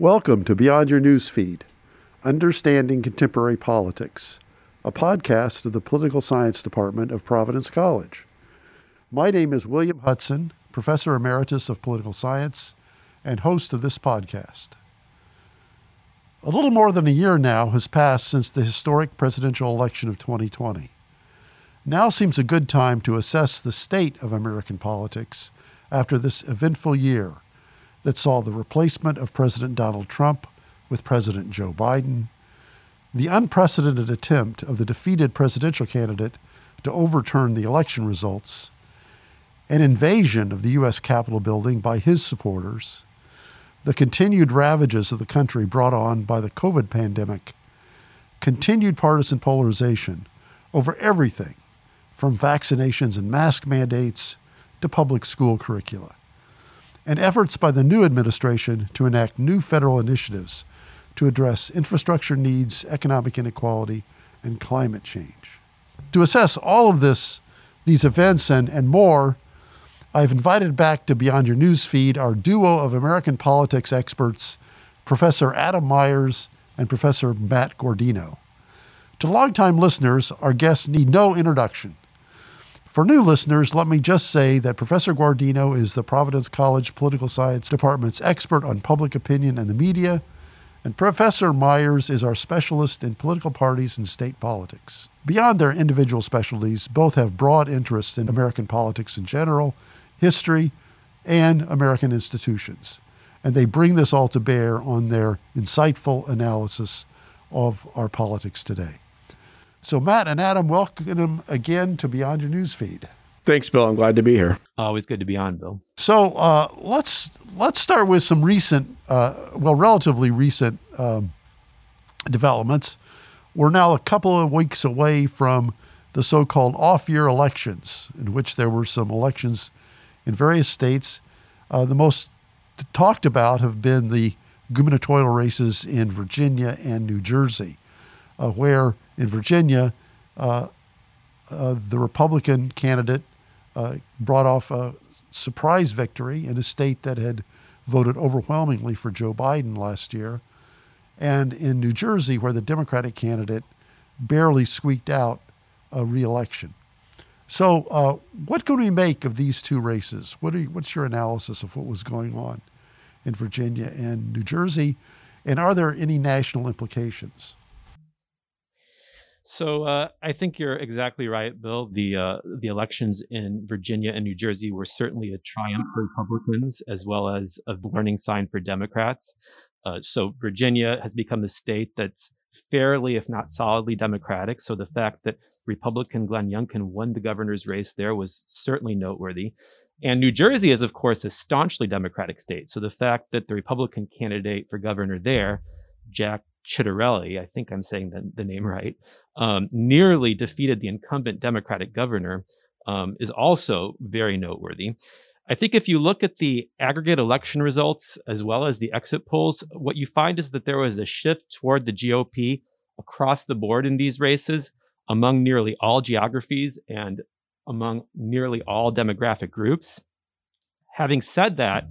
Welcome to Beyond Your Newsfeed, Understanding Contemporary Politics, a podcast of the Political Science Department of Providence College. My name is William Hudson, Professor Emeritus of Political Science and host of this podcast. A little more than a year now has passed since the historic presidential election of 2020. Now seems a good time to assess the state of American politics after this eventful year that saw the replacement of President Donald Trump with President Joe Biden, the unprecedented attempt of the defeated presidential candidate to overturn the election results, an invasion of the U.S. Capitol building by his supporters, the continued ravages of the country brought on by the COVID pandemic, continued partisan polarization over everything from vaccinations and mask mandates to public school curricula and efforts by the new administration to enact new federal initiatives to address infrastructure needs, economic inequality, and climate change. To assess all of this, these events and, and more, I've invited back to Beyond Your News feed our duo of American politics experts, Professor Adam Myers and Professor Matt Guardino. To longtime listeners, our guests need no introduction. For new listeners, let me just say that Professor Guardino is the Providence College Political Science Department's expert on public opinion and the media, and Professor Myers is our specialist in political parties and state politics. Beyond their individual specialties, both have broad interests in American politics in general, history, and American institutions, and they bring this all to bear on their insightful analysis of our politics today. So, Matt and Adam, welcome again to Beyond Your Newsfeed. Thanks, Bill. I'm glad to be here. Always good to be on, Bill. So uh, let's let's start with some recent, uh, well, relatively recent um, developments. We're now a couple of weeks away from the so-called off-year elections, in which there were some elections in various states. Uh, the most talked about have been the gubernatorial races in Virginia and New Jersey, uh, where in Virginia, uh, uh, the Republican candidate uh, brought off a surprise victory in a state that had voted overwhelmingly for Joe Biden last year. And in New Jersey, where the Democratic candidate barely squeaked out a reelection. So, uh, what can we make of these two races? What you, what's your analysis of what was going on in Virginia and New Jersey? And are there any national implications? So uh, I think you're exactly right, Bill. The uh, the elections in Virginia and New Jersey were certainly a triumph for Republicans as well as a warning sign for Democrats. Uh, so Virginia has become a state that's fairly, if not solidly, Democratic. So the fact that Republican Glenn Youngkin won the governor's race there was certainly noteworthy. And New Jersey is, of course, a staunchly Democratic state. So the fact that the Republican candidate for governor there, Jack Ciattarelli, I think I'm saying the, the name right, um, nearly defeated the incumbent Democratic governor um, is also very noteworthy. I think if you look at the aggregate election results as well as the exit polls, what you find is that there was a shift toward the GOP across the board in these races among nearly all geographies and among nearly all demographic groups. Having said that,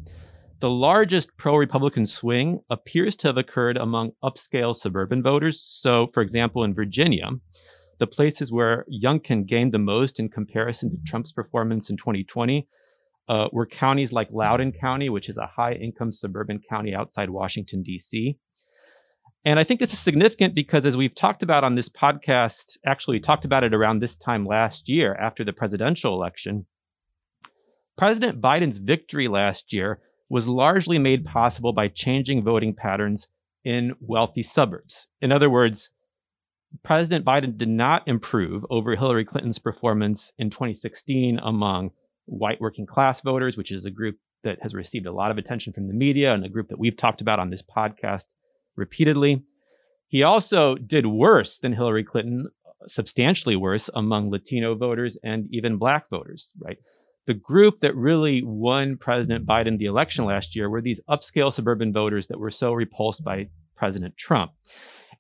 the largest pro Republican swing appears to have occurred among upscale suburban voters. So, for example, in Virginia, the places where Youngkin gained the most in comparison to Trump's performance in 2020 uh, were counties like Loudoun County, which is a high income suburban county outside Washington, D.C. And I think this is significant because, as we've talked about on this podcast, actually, we talked about it around this time last year after the presidential election. President Biden's victory last year was largely made possible by changing voting patterns in wealthy suburbs. In other words, President Biden did not improve over Hillary Clinton's performance in 2016 among white working class voters, which is a group that has received a lot of attention from the media and a group that we've talked about on this podcast repeatedly. He also did worse than Hillary Clinton, substantially worse among Latino voters and even black voters, right? The group that really won President Biden the election last year were these upscale suburban voters that were so repulsed by President Trump.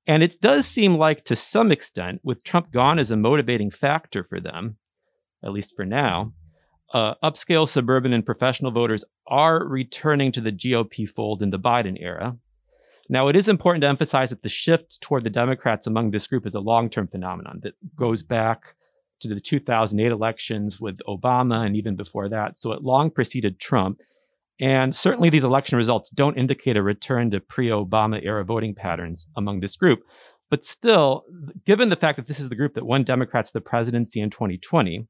And it does seem like, to some extent, with Trump gone as a motivating factor for them, at least for now, uh, upscale suburban and professional voters are returning to the GOP fold in the Biden era. Now, it is important to emphasize that the shift toward the Democrats among this group is a long term phenomenon that goes back to the 2008 elections with Obama and even before that. So it long preceded Trump. And certainly these election results don't indicate a return to pre Obama era voting patterns among this group. But still, given the fact that this is the group that won Democrats the presidency in 2020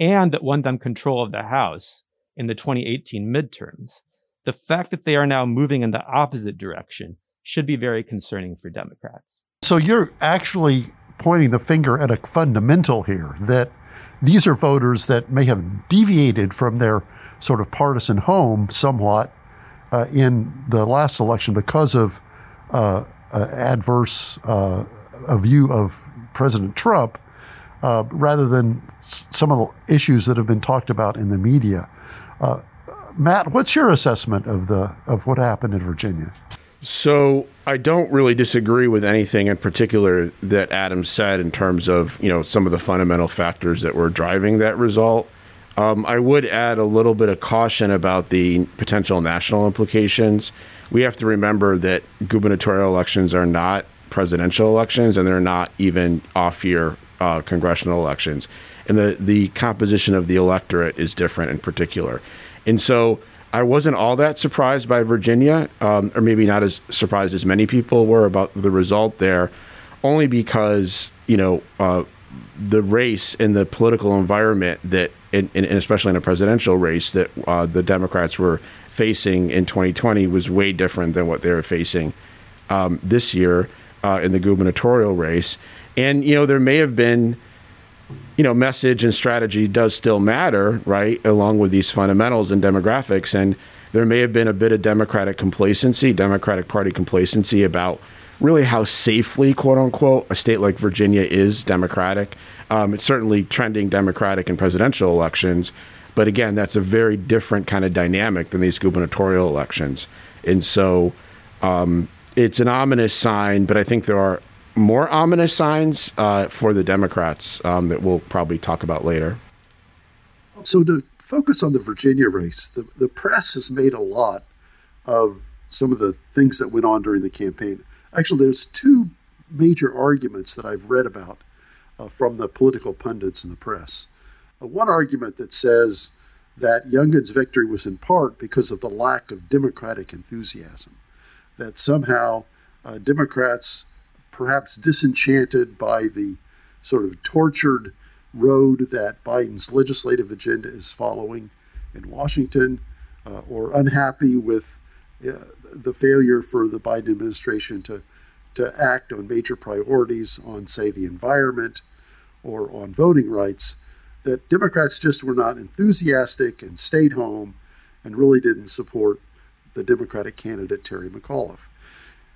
and that won them control of the House in the 2018 midterms, the fact that they are now moving in the opposite direction should be very concerning for Democrats. So you're actually pointing the finger at a fundamental here that these are voters that may have deviated from their sort of partisan home somewhat uh, in the last election because of uh, uh, adverse uh, a view of President Trump, uh, rather than some of the issues that have been talked about in the media. Uh, Matt, what's your assessment of the of what happened in Virginia? So I don't really disagree with anything in particular that Adam said in terms of you know some of the fundamental factors that were driving that result. Um, I would add a little bit of caution about the potential national implications. We have to remember that gubernatorial elections are not presidential elections, and they're not even off-year uh, congressional elections, and the the composition of the electorate is different in particular, and so I wasn't all that surprised by Virginia, um, or maybe not as surprised as many people were about the result there, only because you know uh, the race and the political environment that, and, and especially in a presidential race that uh, the Democrats were facing in 2020 was way different than what they were facing um, this year uh, in the gubernatorial race, and you know there may have been you know, message and strategy does still matter, right? Along with these fundamentals and demographics. And there may have been a bit of Democratic complacency, Democratic Party complacency about really how safely, quote unquote, a state like Virginia is Democratic. Um, it's certainly trending Democratic in presidential elections. But again, that's a very different kind of dynamic than these gubernatorial elections. And so um, it's an ominous sign, but I think there are more ominous signs uh, for the Democrats um, that we'll probably talk about later. So, to focus on the Virginia race, the, the press has made a lot of some of the things that went on during the campaign. Actually, there's two major arguments that I've read about uh, from the political pundits in the press. Uh, one argument that says that Youngkin's victory was in part because of the lack of Democratic enthusiasm, that somehow uh, Democrats perhaps disenchanted by the sort of tortured road that Biden's legislative agenda is following in Washington, uh, or unhappy with uh, the failure for the Biden administration to, to act on major priorities on, say, the environment or on voting rights, that Democrats just were not enthusiastic and stayed home and really didn't support the Democratic candidate, Terry McAuliffe.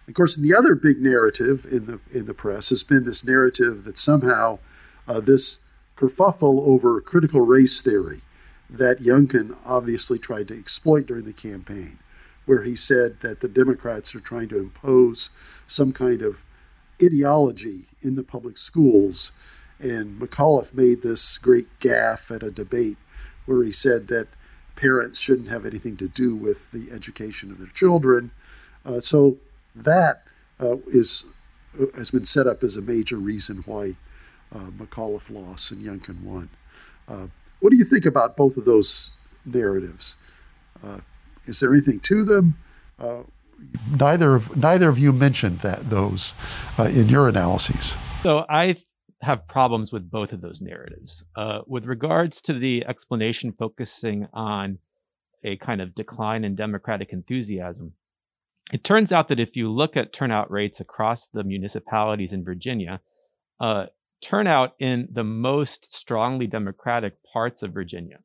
Of course, the other big narrative in the in the press has been this narrative that somehow uh, this kerfuffle over critical race theory that Youngkin obviously tried to exploit during the campaign, where he said that the Democrats are trying to impose some kind of ideology in the public schools. And McAuliffe made this great gaffe at a debate where he said that parents shouldn't have anything to do with the education of their children. Uh, so that uh, is, uh, has been set up as a major reason why uh, McAuliffe lost and Youngkin won. Uh, what do you think about both of those narratives? Uh, is there anything to them? Uh, neither of neither of you mentioned that those in your analyses. So I have problems with both of those narratives. with regards to the explanation focusing on a kind of decline in democratic enthusiasm, it turns out that if you look at turnout rates across the municipalities in Virginia, uh, turnout in the most strongly Democratic parts of Virginia,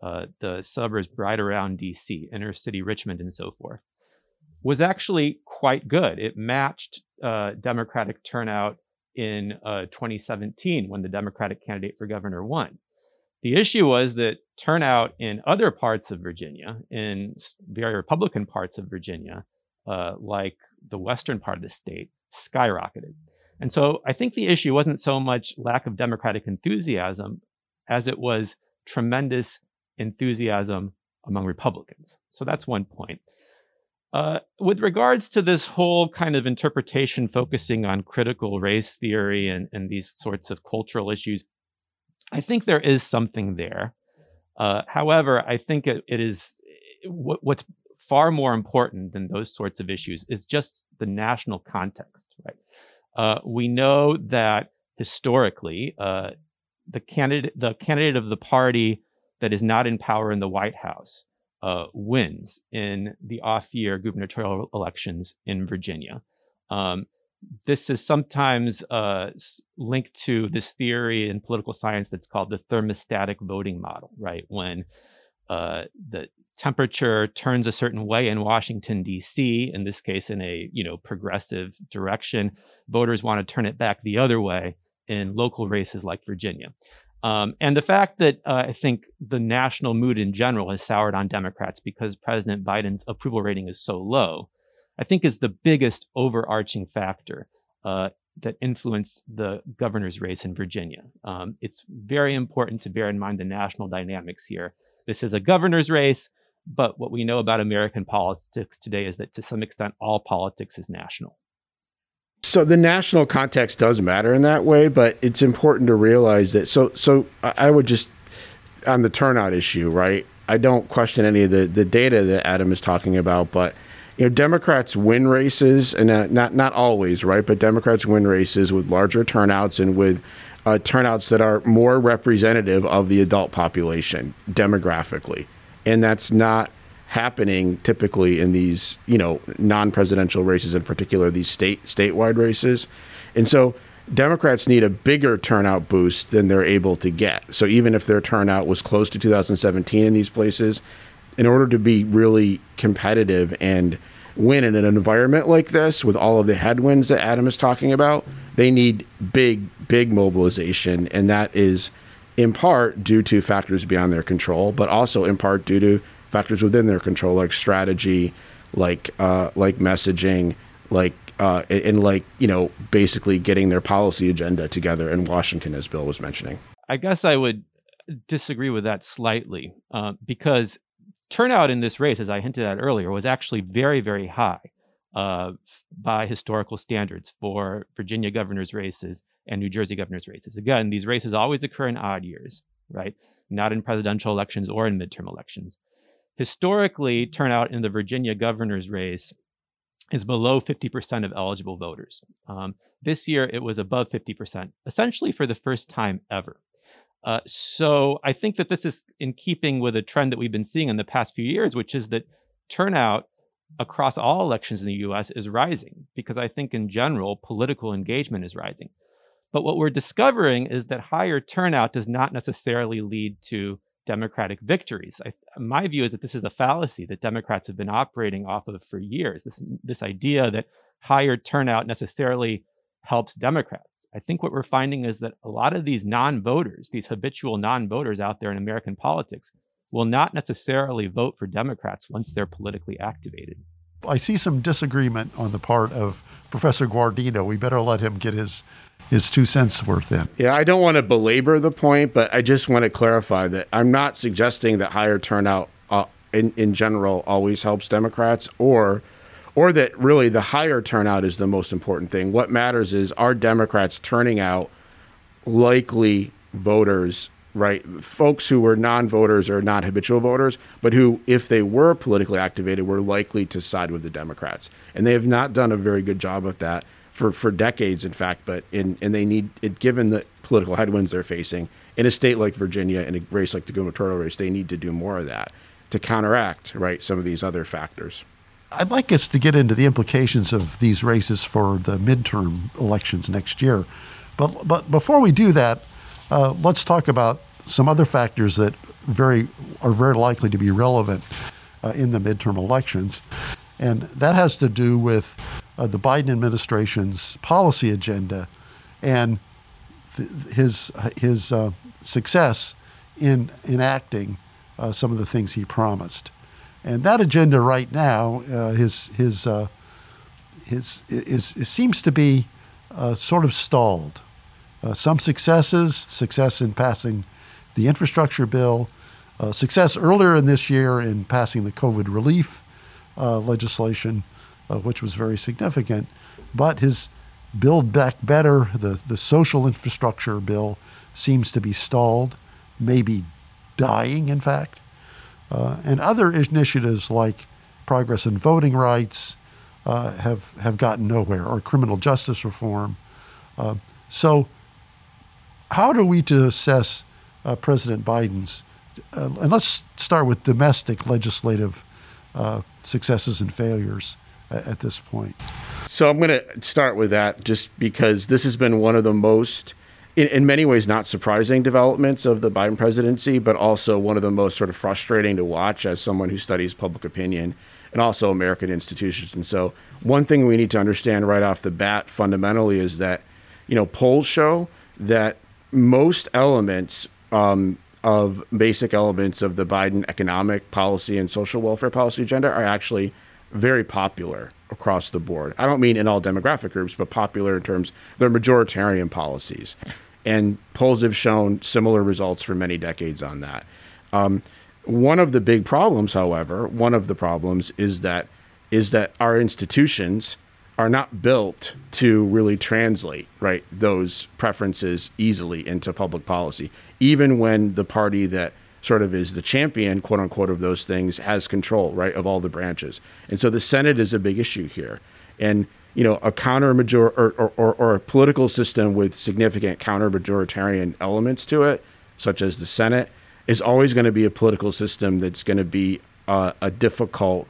uh, the suburbs right around DC, inner city Richmond, and so forth, was actually quite good. It matched uh, Democratic turnout in uh, 2017 when the Democratic candidate for governor won. The issue was that turnout in other parts of Virginia, in very Republican parts of Virginia, uh, like the western part of the state skyrocketed. And so I think the issue wasn't so much lack of democratic enthusiasm as it was tremendous enthusiasm among Republicans. So that's one point. Uh, with regards to this whole kind of interpretation focusing on critical race theory and, and these sorts of cultural issues, I think there is something there. Uh, however, I think it, it is what, what's far more important than those sorts of issues is just the national context, right? Uh, we know that historically, uh, the candidate, the candidate of the party that is not in power in the White House, uh, wins in the off-year gubernatorial elections in Virginia. Um, this is sometimes uh, linked to this theory in political science that's called the thermostatic voting model, right? When uh, the temperature turns a certain way in Washington D.C., in this case, in a you know progressive direction, voters want to turn it back the other way in local races like Virginia. Um, and the fact that uh, I think the national mood in general has soured on Democrats because President Biden's approval rating is so low, I think is the biggest overarching factor uh, that influenced the governor's race in Virginia. Um, it's very important to bear in mind the national dynamics here. This is a governor's race, but what we know about American politics today is that to some extent, all politics is national. So the national context does matter in that way, but it's important to realize that. So, so I would just on the turnout issue, right? I don't question any of the the data that Adam is talking about, but you know, Democrats win races, and uh, not not always, right? But Democrats win races with larger turnouts and with uh, turnouts that are more representative of the adult population demographically, and that's not happening typically in these, you know, non-presidential races, in particular these state statewide races, and so Democrats need a bigger turnout boost than they're able to get. So even if their turnout was close to 2017 in these places, in order to be really competitive and win in an environment like this with all of the headwinds that Adam is talking about, they need big, big mobilization, and that is in part due to factors beyond their control, but also in part due to factors within their control, like strategy, like uh, like messaging, like uh, and like you know basically getting their policy agenda together in Washington, as Bill was mentioning. I guess I would disagree with that slightly uh, because turnout in this race, as I hinted at earlier, was actually very very high uh, by historical standards for Virginia governor's races and New Jersey governor's races. Again, these races always occur in odd years, right? Not in presidential elections or in midterm elections historically turnout in the Virginia governor's race is below 50% of eligible voters. Um, this year, it was above 50%, essentially for the first time ever. Uh, so I think that this is in keeping with a trend that we've been seeing in the past few years, which is that turnout across all elections in the US is rising because I think in general, political engagement is rising. But what we're discovering is that higher turnout does not necessarily lead to Democratic victories. I, my view is that this is a fallacy that Democrats have been operating off of for years. This this idea that higher turnout necessarily helps Democrats. I think what we're finding is that a lot of these non-voters, these habitual non-voters out there in American politics, will not necessarily vote for Democrats once they're politically activated. I see some disagreement on the part of Professor Guardino. We better let him get his his two cents worth in. Yeah, I don't want to belabor the point, but I just want to clarify that I'm not suggesting that higher turnout uh, in in general always helps Democrats or or that really the higher turnout is the most important thing. What matters is are Democrats turning out likely voters, right? Folks who were non-voters or not habitual voters, but who if they were politically activated were likely to side with the Democrats. And they have not done a very good job of that for, for decades, in fact. But in and they need it given the political headwinds they're facing in a state like Virginia, in a race like the gubernatorial race, they need to do more of that to counteract right some of these other factors. I'd like us to get into the implications of these races for the midterm elections next year, but but before we do that, uh, let's talk about some other factors that very are very likely to be relevant uh, in the midterm elections, and that has to do with uh, the Biden administration's policy agenda and th- his his uh, success in enacting uh, some of the things he promised. And that agenda right now, uh, his his uh, his is, is, seems to be sort of stalled. some successes, success in passing the infrastructure bill, success earlier in this year in passing the COVID relief uh, legislation, uh, which was very significant. But his Build Back Better, the, the social infrastructure bill, seems to be stalled, maybe dying, in fact. Uh, and other initiatives like progress in voting rights uh, have, have gotten nowhere, or criminal justice reform. Uh, so, how do we to assess uh, President Biden's? Uh, and let's start with domestic legislative uh, successes and failures at, at this point. So I'm going to start with that just because this has been one of the most, in, in, many ways, not surprising developments of the Biden presidency, but also one of the most sort of frustrating to watch as someone who studies public opinion and also American institutions. And so, one thing we need to understand right off the bat fundamentally is that, you know, polls show that most elements um, of basic elements of the Biden economic policy and social welfare policy agenda are actually very popular across the board. I don't mean in all demographic groups, but popular in terms they're majoritarian policies. And polls have shown similar results for many decades on that. Um, one of the big problems, however, one of the problems is that is that our institutions are not built to really translate right those preferences easily into public policy, even when the party that sort of is the champion, quote unquote, of those things, has control, right, of all the branches. And so the Senate is a big issue here. And, you know, a counter major or, or, or a political system with significant counter majoritarian elements to it, such as the Senate, is always going to be a political system that's going to be a difficult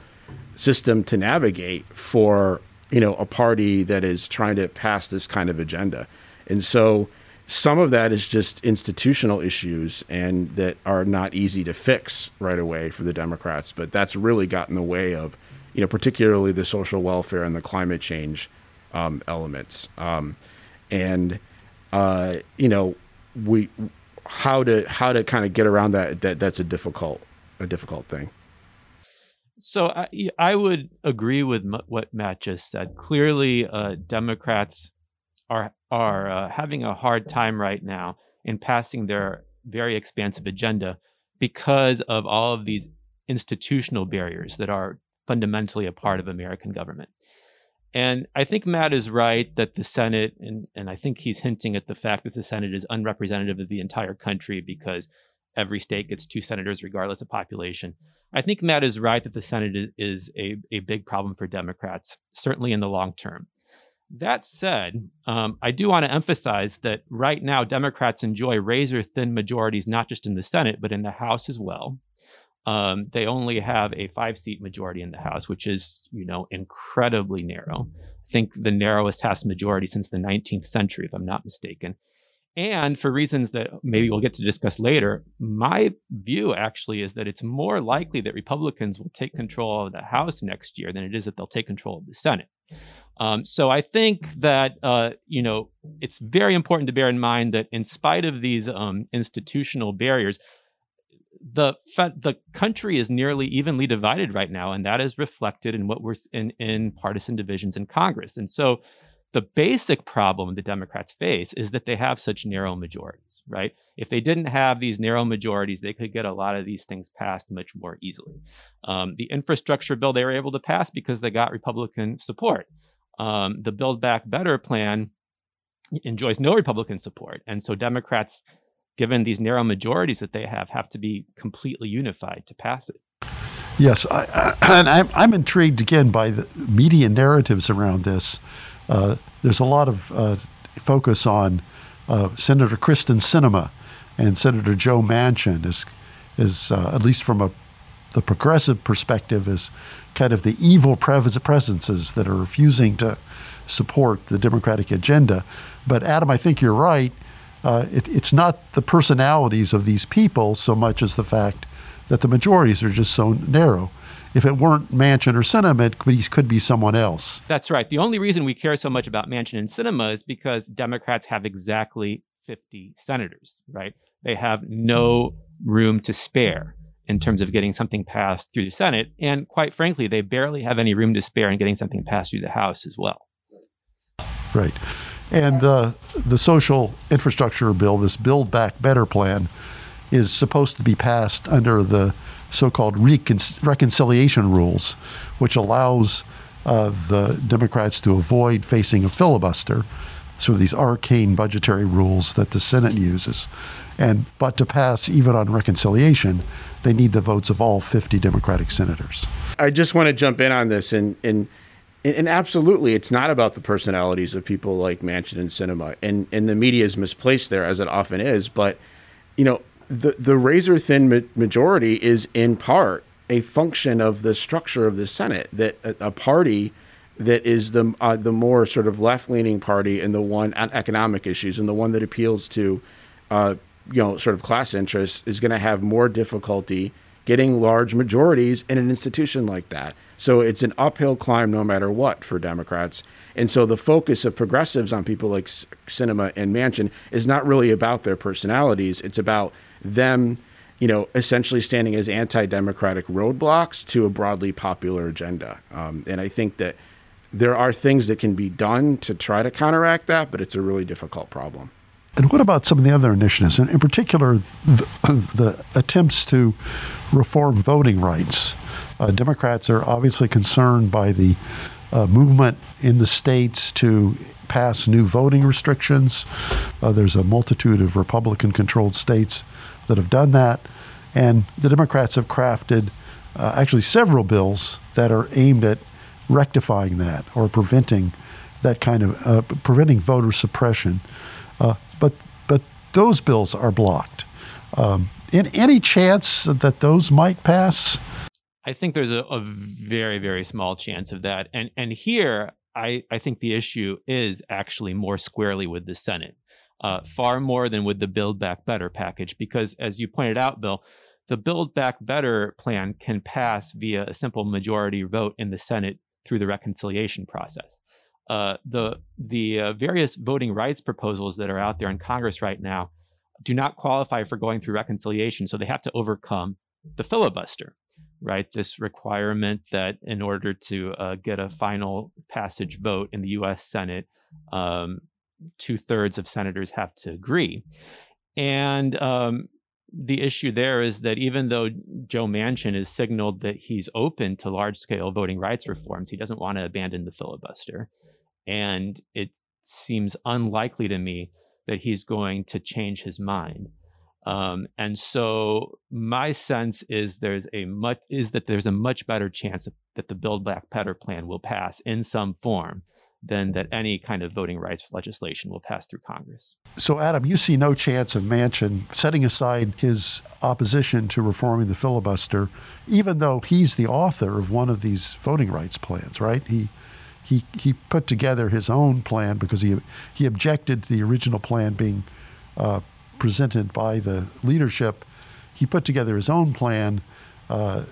system to navigate for, you know, a party that is trying to pass this kind of agenda. And so, some of that is just institutional issues and that are not easy to fix right away for the Democrats. But that's really got in the way of, you know, particularly the social welfare and the climate change um, elements. Um, and uh, you know, we how to how to kind of get around that, that that's a difficult a difficult thing. So I I would agree with m- what Matt just said. Clearly, uh, Democrats are are uh, having a hard time right now in passing their very expansive agenda because of all of these institutional barriers that are fundamentally a part of American government. And I think Matt is right that the Senate, and, and I think he's hinting at the fact that the Senate is unrepresentative of the entire country because every state gets two senators regardless of population. I think Matt is right that the Senate is a, a big problem for Democrats, certainly in the long term. That said, um, I do want to emphasize that right now Democrats enjoy razor thin majorities, not just in the Senate, but in the House as well. Um, they only have a five seat majority in the House, which is, you know, incredibly narrow. I think the narrowest House majority since the 19th century, if I'm not mistaken. And for reasons that maybe we'll get to discuss later, my view actually is that it's more likely that Republicans will take control of the House next year than it is that they'll take control of the Senate. Um, so I think that uh, you know it's very important to bear in mind that in spite of these um, institutional barriers, the the country is nearly evenly divided right now, and that is reflected in what we're in in partisan divisions in Congress. And so the basic problem the Democrats face is that they have such narrow majorities, right? If they didn't have these narrow majorities, they could get a lot of these things passed much more easily. Um, the infrastructure bill they were able to pass because they got Republican support um, the Build Back Better plan enjoys no Republican support. And so Democrats, given these narrow majorities that they have, have to be completely unified to pass it. Yes, I, I, and I'm, I'm intrigued again by the media narratives around this. Uh, there's a lot of uh, focus on uh, Senator Kyrsten Sinema and Senator Joe Manchin, is, is uh, at least from a the progressive perspective, is kind of the evil presences that are refusing to support the Democratic agenda. But Adam, I think you're right. Uh, it, it's not the personalities of these people so much as the fact that the majorities are just so narrow. If it weren't Manchin or Sinema, it could be someone else. That's right. The only reason we care so much about Manchin and Sinema is because Democrats have exactly 50 senators, right? They have no room to spare in terms of getting something passed through the Senate. And quite frankly, they barely have any room to spare in getting something passed through the House as well. Right. And the, the social infrastructure bill, this Build Back Better plan, is supposed to be passed under the so-called recon- reconciliation rules, which allows uh, the Democrats to avoid facing a filibuster. Sort of these arcane budgetary rules that the Senate uses, and but to pass even on reconciliation, they need the votes of all 50 Democratic senators. I just want to jump in on this and and and, absolutely, it's not about the personalities of people like Manchin and Sinema and and the media is misplaced there as it often is. But you know, the the razor thin ma- majority is in part a function of the structure of the Senate. That a, a party that is the uh, the more sort of left leaning party and the one on economic issues and the one that appeals to, uh, you know, sort of class interests is going to have more difficulty getting large majorities in an institution like that. So it's an uphill climb no matter what for Democrats. And so the focus of progressives on people like Sinema and Manchin is not really about their personalities. It's about them, you know, essentially standing as anti-democratic roadblocks to a broadly popular agenda. Um, and I think that there are things that can be done to try to counteract that, but it's a really difficult problem. And what about some of the other initiatives, and in particular, the, the attempts to reform voting rights? Uh, Democrats are obviously concerned by the uh, movement in the states to pass new voting restrictions. Uh, there's a multitude of Republican controlled states that have done that. And the Democrats have crafted uh, actually several bills that are aimed at rectifying that or preventing that kind of uh, preventing voter suppression. Uh, but but those bills are blocked. Um, in any chance that those might pass? I think there's a, a very, very small chance of that. And and here, I, I think the issue is actually more squarely with the Senate, uh, far more than with the Build Back Better package, because as you pointed out, Bill, the Build Back Better plan can pass via a simple majority vote in the Senate through the reconciliation process. Uh, the the uh, various voting rights proposals that are out there in Congress right now do not qualify for going through reconciliation, so they have to overcome the filibuster right? This requirement that in order to uh, get a final passage vote in the US Senate, um, two thirds of senators have to agree. And um, the issue there is that even though Joe Manchin has signaled that he's open to large scale voting rights reforms, he doesn't want to abandon the filibuster. And it seems unlikely to me that he's going to change his mind. Um, and so my sense is there's a much is that there's a much better chance that, that the Build Back Better plan will pass in some form than that any kind of voting rights legislation will pass through Congress. So, Adam, you see no chance of Manchin setting aside his opposition to reforming the filibuster, even though he's the author of one of these voting rights plans, right? He he he put together his own plan because he he objected to the original plan being uh, presented by the leadership. He put together his own plan. Uh,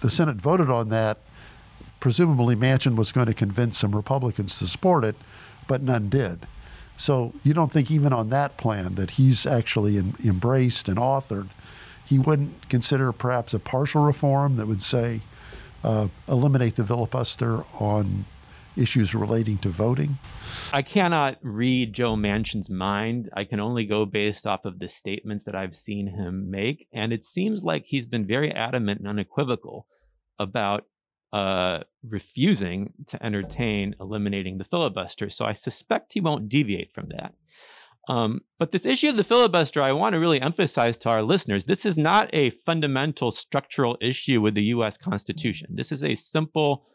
the Senate voted on that. Presumably, Manchin was going to convince some Republicans to support it, but none did. So you don't think even on that plan that he's actually in, embraced and authored, he wouldn't consider perhaps a partial reform that would say uh, eliminate the filibuster on issues relating to voting? I cannot read Joe Manchin's mind. I can only go based off of the statements that I've seen him make. And it seems like he's been very adamant and unequivocal about uh, refusing to entertain eliminating the filibuster. So I suspect he won't deviate from that. Um, but this issue of the filibuster, I want to really emphasize to our listeners this is not a fundamental structural issue with the US Constitution. This is a simple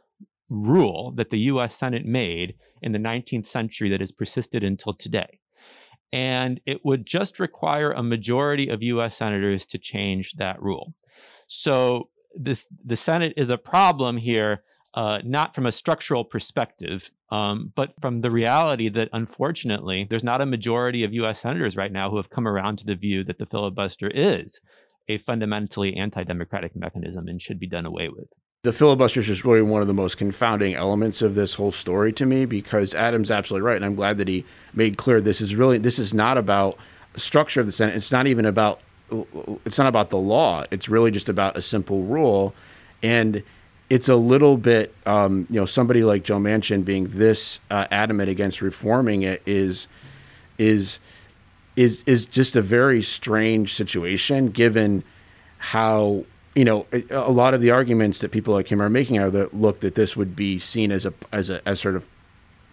rule that the US Senate made in the 19th century that has persisted until today. And it would just require a majority of US senators to change that rule. So this, the Senate is a problem here, uh, not from a structural perspective, um, but from the reality that unfortunately there's not a majority of US senators right now who have come around to the view that the filibuster is a fundamentally anti democratic mechanism and should be done away with the filibuster is just really one of the most confounding elements of this whole story to me because Adam's absolutely right, and I'm glad that he made clear this is really this is not about structure of the Senate. It's not even about it's not about the law. It's really just about a simple rule, and it's a little bit um, you know somebody like Joe Manchin being this uh, adamant against reforming it is is is is just a very strange situation given how you know, a, lot of the arguments that people like him are making are that look that this would be seen as a as a as sort of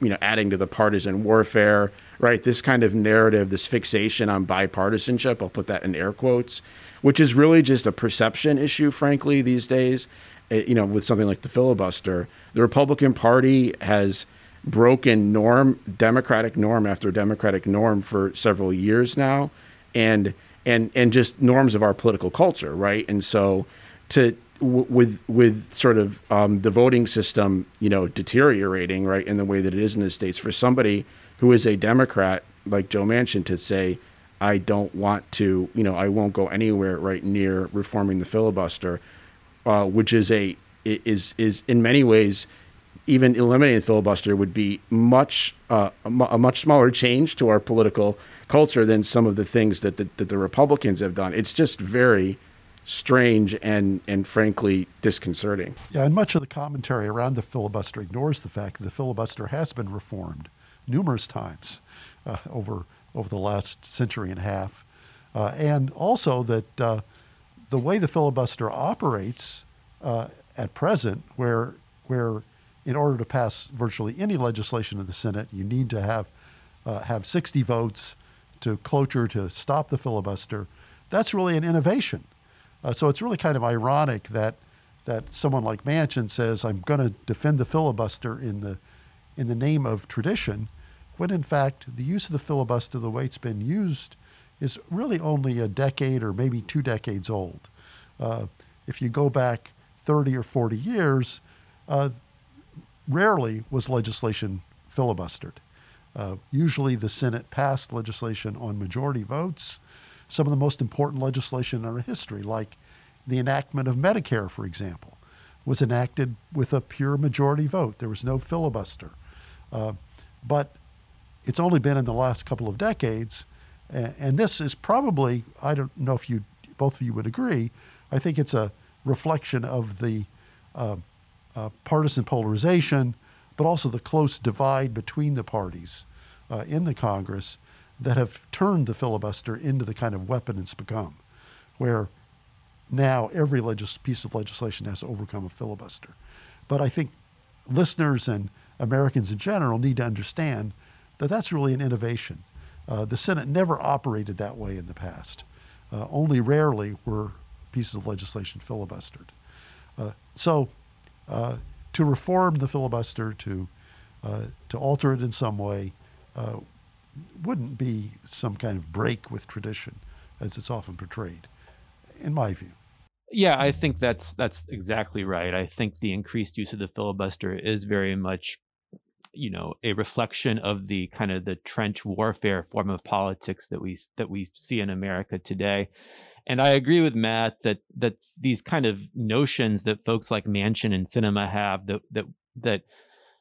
you know adding to the partisan warfare, right? This kind of narrative, this fixation on bipartisanship, I'll put that in air quotes, which is really just a perception issue, frankly, these days. Eh, you know, with something like the filibuster, the Republican Party has broken norm, democratic norm after democratic norm for several years now, and and and just norms of our political culture, right? And so to w- with with sort of um, the voting system, you know, deteriorating right in the way that it is in the states, for somebody who is a Democrat like Joe Manchin to say, I don't want to, you know, I won't go anywhere right near reforming the filibuster uh, which is a is is in many ways even eliminating the filibuster would be much uh, a, a, much smaller change to our political culture than some of the things that the, that the Republicans have done. It's just very strange and and frankly disconcerting. Yeah, and much of the commentary around the filibuster ignores the fact that the filibuster has been reformed numerous times uh, over over the last century and a half, uh, and also that uh, the way the filibuster operates uh, at present, where where in order to pass virtually any legislation in the Senate, you need to have uh, have 60 votes to cloture to stop the filibuster. That's really an innovation. Uh, so it's really kind of ironic that that someone like Manchin says, "I'm going to defend the filibuster in the in the name of tradition," when in fact the use of the filibuster, the way it's been used, is really only a decade or maybe two decades old. Uh, if you go back 30 or 40 years, uh, rarely was legislation filibustered. Uh, usually the Senate passed legislation on majority votes. Some of the most important legislation in our history, like the enactment of Medicare, for example, was enacted with a pure majority vote. There was no filibuster. Uh, but it's only been in the last couple of decades and this is probably, I don't know if you, both of you would agree, I think it's a reflection of the uh, uh, partisan polarization, but also the close divide between the parties uh, in the Congress that have turned the filibuster into the kind of weapon it's become, where now every legis- piece of legislation has to overcome a filibuster. But I think listeners and Americans in general need to understand that that's really an innovation. Uh, the Senate never operated that way in the past. Uh, only rarely were pieces of legislation filibustered. Uh, so, uh, to reform the filibuster, to uh, to alter it in some way, uh, wouldn't be some kind of break with tradition, as it's often portrayed, in my view. Yeah, I think that's that's exactly right. I think the increased use of the filibuster is very much you know a reflection of the kind of the trench warfare form of politics that we that we see in America today. And I agree with Matt that that these kind of notions that folks like Manchin and Sinema have that that that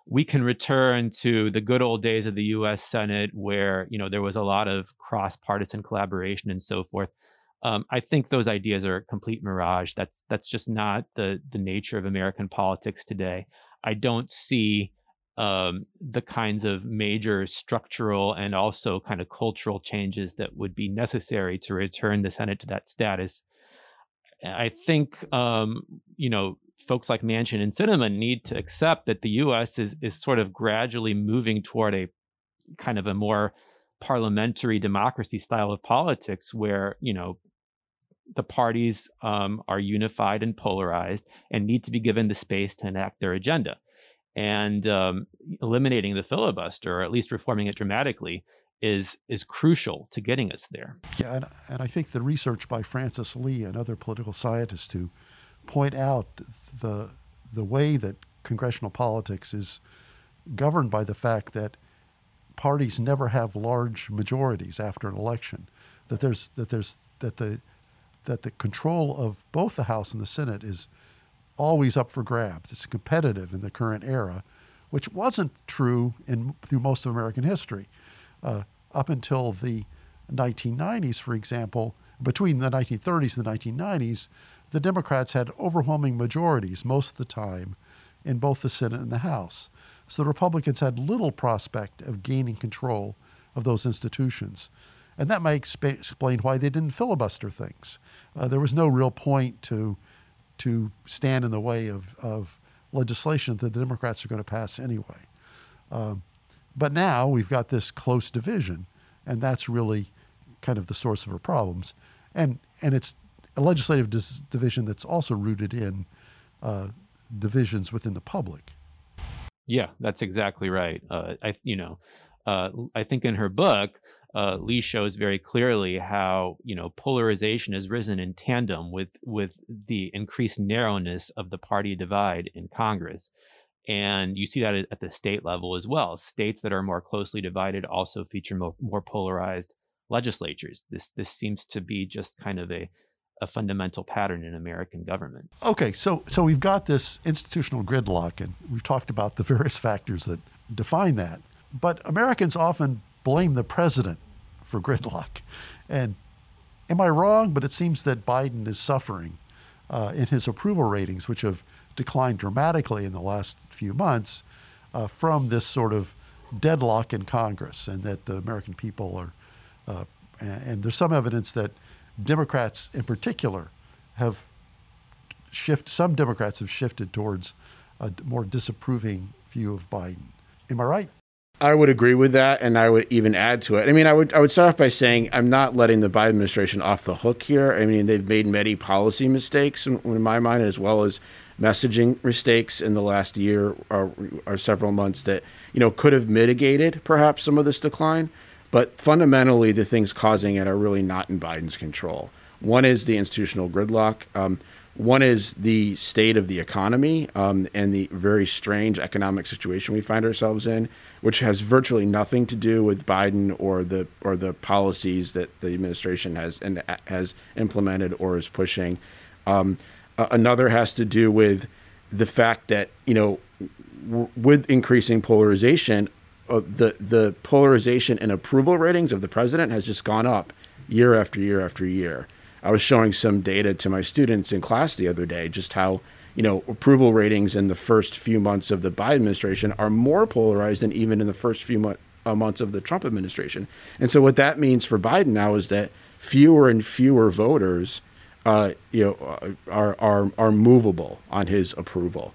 we can return to the good old days of the U.S. Senate, where you know there was a lot of cross-partisan collaboration and so forth. Um, I think those ideas are a complete mirage. That's that's just not the the nature of American politics today. I don't see um, the kinds of major structural and also kind of cultural changes that would be necessary to return the Senate to that status. I think, um, you know, folks like Manchin and Sinema need to accept that the U.S. is is sort of gradually moving toward a kind of a more parliamentary democracy style of politics, where you know the parties um, are unified and polarized and need to be given the space to enact their agenda and um, eliminating the filibuster or at least reforming it dramatically is is crucial to getting us there. Yeah, and, and I think the research by Frances Lee and other political scientists to point out the the way that congressional politics is governed by the fact that parties never have large majorities after an election. That there's that there's that the that the control of both the House and the Senate is always up for grabs. It's competitive in the current era, which wasn't true in through most of American history. Uh, up until the 1990s, for example, between the 1930s and the 1990s, the Democrats had overwhelming majorities most of the time in both the Senate and the House. So the Republicans had little prospect of gaining control of those institutions. And that might exp- explain why they didn't filibuster things. Uh, there was no real point to to stand in the way of, of legislation that the Democrats are going to pass anyway. Um, but now we've got this close division, and that's really kind of the source of our problems. And, and it's a legislative dis- division that's also rooted in uh, divisions within the public. Yeah, that's exactly right. Uh, I, you know, uh, I think in her book, uh, Lee shows very clearly how you know polarization has risen in tandem with with the increased narrowness of the party divide in Congress, and you see that at the state level as well. States that are more closely divided also feature more, more polarized legislatures. This this seems to be just kind of a a fundamental pattern in American government. Okay, so so we've got this institutional gridlock, and we've talked about the various factors that define that. But Americans often blame the president for gridlock, and am I wrong? But it seems that Biden is suffering uh, in his approval ratings, which have declined dramatically in the last few months uh, from this sort of deadlock in Congress, and that the American people are. Uh, and there's some evidence that Democrats in particular have shift. Some Democrats have shifted towards a more disapproving view of Biden. Am I right? I would agree with that, and I would even add to it. I mean, I would I would start off by saying I'm not letting the Biden administration off the hook here. I mean, they've made many policy mistakes in, in my mind, as well as messaging mistakes in the last year or, or several months that you know could have mitigated perhaps some of this decline. But fundamentally, the things causing it are really not in Biden's control. One is the institutional gridlock. Um, one is the state of the economy um, and the very strange economic situation we find ourselves in, which has virtually nothing to do with Biden or the or the policies that the administration has and has implemented or is pushing. Um, another has to do with the fact that you know, w- with increasing polarization, uh, the the polarization and approval ratings of the president has just gone up year after year after year. I was showing some data to my students in class the other day, just how you know approval ratings in the first few months of the Biden administration are more polarized than even in the first few mo- uh, months of the Trump administration. And so what that means for Biden now is that fewer and fewer voters, uh, you know, are are are movable on his approval,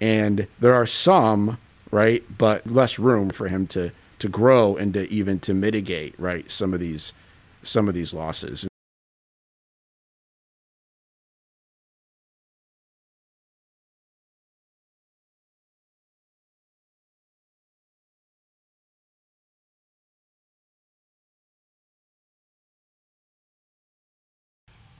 and there are some right? But less room for him to to grow and to even to mitigate, right? Some of these some of these losses.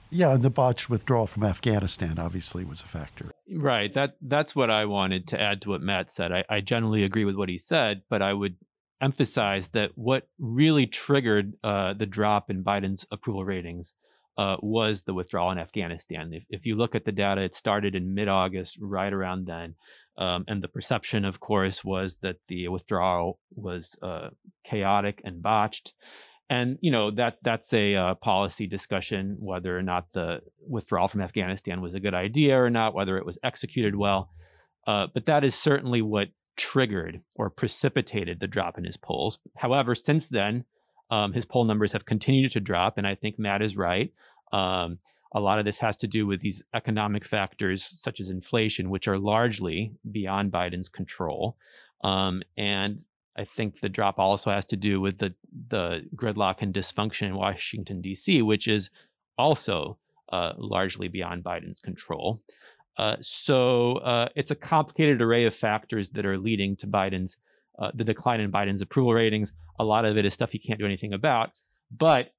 Yeah, and the botched withdrawal from Afghanistan obviously was a factor. Right. That that's what I wanted to add to what Matt said. I, I generally agree with what he said, but I would emphasize that what really triggered uh, the drop in Biden's approval ratings uh, was the withdrawal in Afghanistan. If, if you look at the data, it started in mid August, right around then. Um, and the perception, of course, was that the withdrawal was uh, chaotic and botched and you know that that's a uh, policy discussion whether or not the withdrawal from Afghanistan was a good idea or not, whether it was executed well. Uh, but that is certainly what triggered or precipitated the drop in his polls. However, since then, um, his poll numbers have continued to drop, and I think Matt is right. Um, a lot of this has to do with these economic factors such as inflation, which are largely beyond Biden's control. Um, and I think the drop also has to do with the the gridlock and dysfunction in Washington D.C., which is also uh, largely beyond Biden's control. Uh, so uh, it's a complicated array of factors that are leading to Biden's uh, the decline in Biden's approval ratings. A lot of it is stuff he can't do anything about. But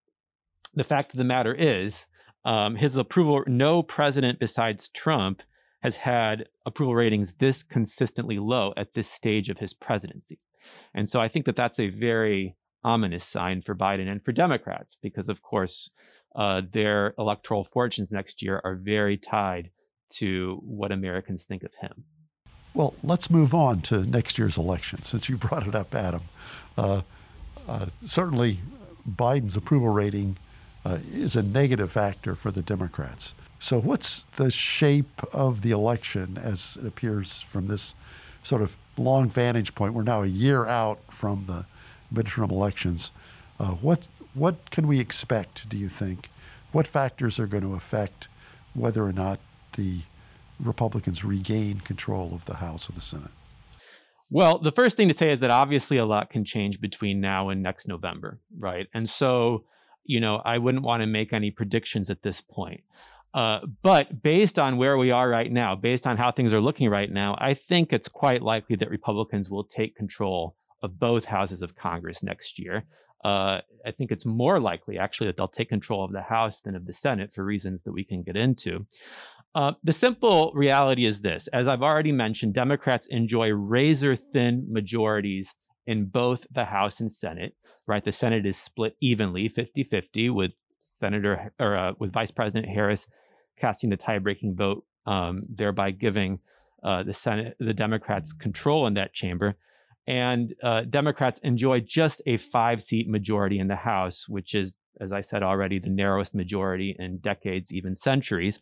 the fact of the matter is, um, his approval. No president besides Trump has had approval ratings this consistently low at this stage of his presidency. And so I think that that's a very ominous sign for Biden and for Democrats, because of course, uh, their electoral fortunes next year are very tied to what Americans think of him. Well, let's move on to next year's election, since you brought it up, Adam. Uh, uh, certainly, Biden's approval rating uh, is a negative factor for the Democrats. So, what's the shape of the election as it appears from this sort of long vantage point? We're now a year out from the midterm elections. Uh, what what can we expect? Do you think? What factors are going to affect whether or not the Republicans regain control of the House or the Senate? Well, the first thing to say is that obviously a lot can change between now and next November, right? And so, you know, I wouldn't want to make any predictions at this point. Uh, but based on where we are right now, based on how things are looking right now, I think it's quite likely that Republicans will take control of both houses of Congress next year. Uh, I think it's more likely, actually, that they'll take control of the House than of the Senate for reasons that we can get into. Uh, the simple reality is this as I've already mentioned, Democrats enjoy razor thin majorities in both the House and Senate, right? The Senate is split evenly, 50 50, with Senator or uh, with Vice President Harris casting the tie-breaking vote, um, thereby giving uh, the Senate the Democrats control in that chamber. And uh, Democrats enjoy just a five-seat majority in the House, which is, as I said already, the narrowest majority in decades, even centuries.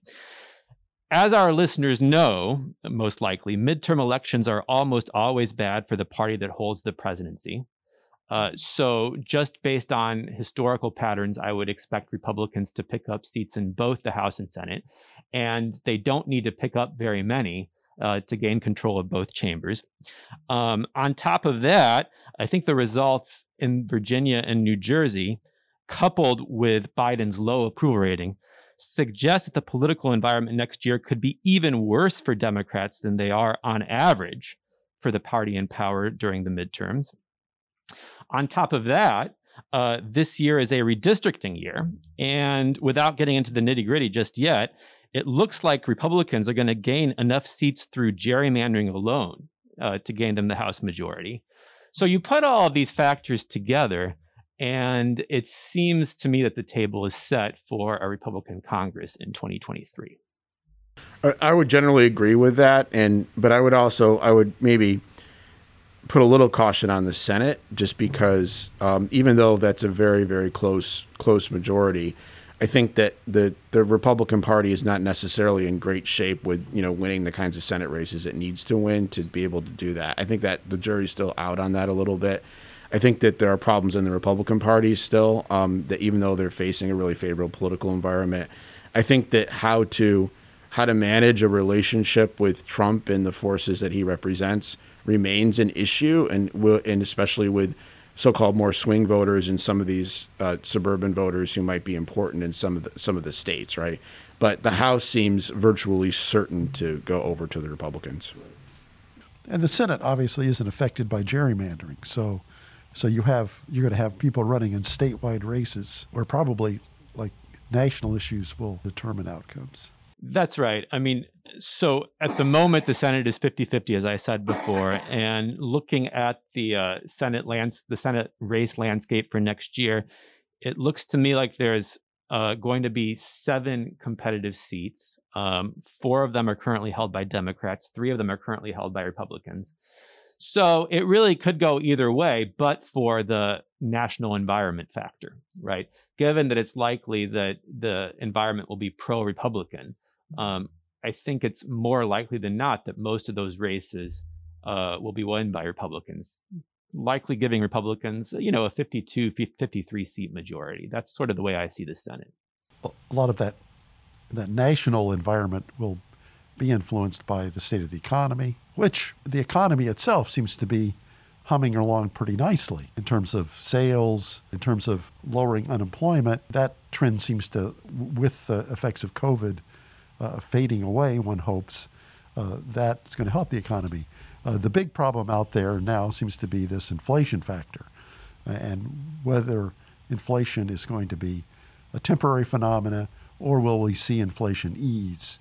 As our listeners know, most likely, midterm elections are almost always bad for the party that holds the presidency. Uh, so, just based on historical patterns, I would expect Republicans to pick up seats in both the House and Senate. And they don't need to pick up very many uh, to gain control of both chambers. Um, on top of that, I think the results in Virginia and New Jersey, coupled with Biden's low approval rating, suggest that the political environment next year could be even worse for Democrats than they are on average for the party in power during the midterms. On top of that, uh, this year is a redistricting year. And without getting into the nitty gritty just yet, it looks like Republicans are going to gain enough seats through gerrymandering alone uh, to gain them the House majority. So you put all of these factors together, and it seems to me that the table is set for a Republican Congress in 2023. I would generally agree with that, and but I would also I would maybe put a little caution on the Senate, just because um, even though that's a very very close close majority, I think that the the Republican Party is not necessarily in great shape with you know winning the kinds of Senate races it needs to win to be able to do that. I think that the jury's still out on that a little bit. I think that there are problems in the Republican Party still. Um, that even though they're facing a really favorable political environment, I think that how to how to manage a relationship with Trump and the forces that he represents remains an issue, and will, and especially with so-called more swing voters and some of these uh, suburban voters who might be important in some of the some of the states, right? But the House seems virtually certain to go over to the Republicans. And the Senate obviously isn't affected by gerrymandering, so so you have you're going to have people running in statewide races where probably like national issues will determine outcomes. That's right. I mean, so at the moment, the Senate is 50 50, as I said before. And looking at the uh, Senate lands, the Senate race landscape for next year, it looks to me like there's uh, going to be seven competitive seats. Um, four of them are currently held by Democrats, three of them are currently held by Republicans. So it really could go either way, but for the national environment factor, right? Given that it's likely that the environment will be pro Republican, um, I think it's more likely than not that most of those races uh, will be won by Republicans, likely giving Republicans, you know, a 52, 53 seat majority. That's sort of the way I see the Senate. A lot of that that national environment will be influenced by the state of the economy, which the economy itself seems to be humming along pretty nicely in terms of sales, in terms of lowering unemployment. That trend seems to, with the effects of COVID, uh, fading away, one hopes, uh, that's going to help the economy. Uh, the big problem out there now seems to be this inflation factor and whether inflation is going to be a temporary phenomena or will we see inflation ease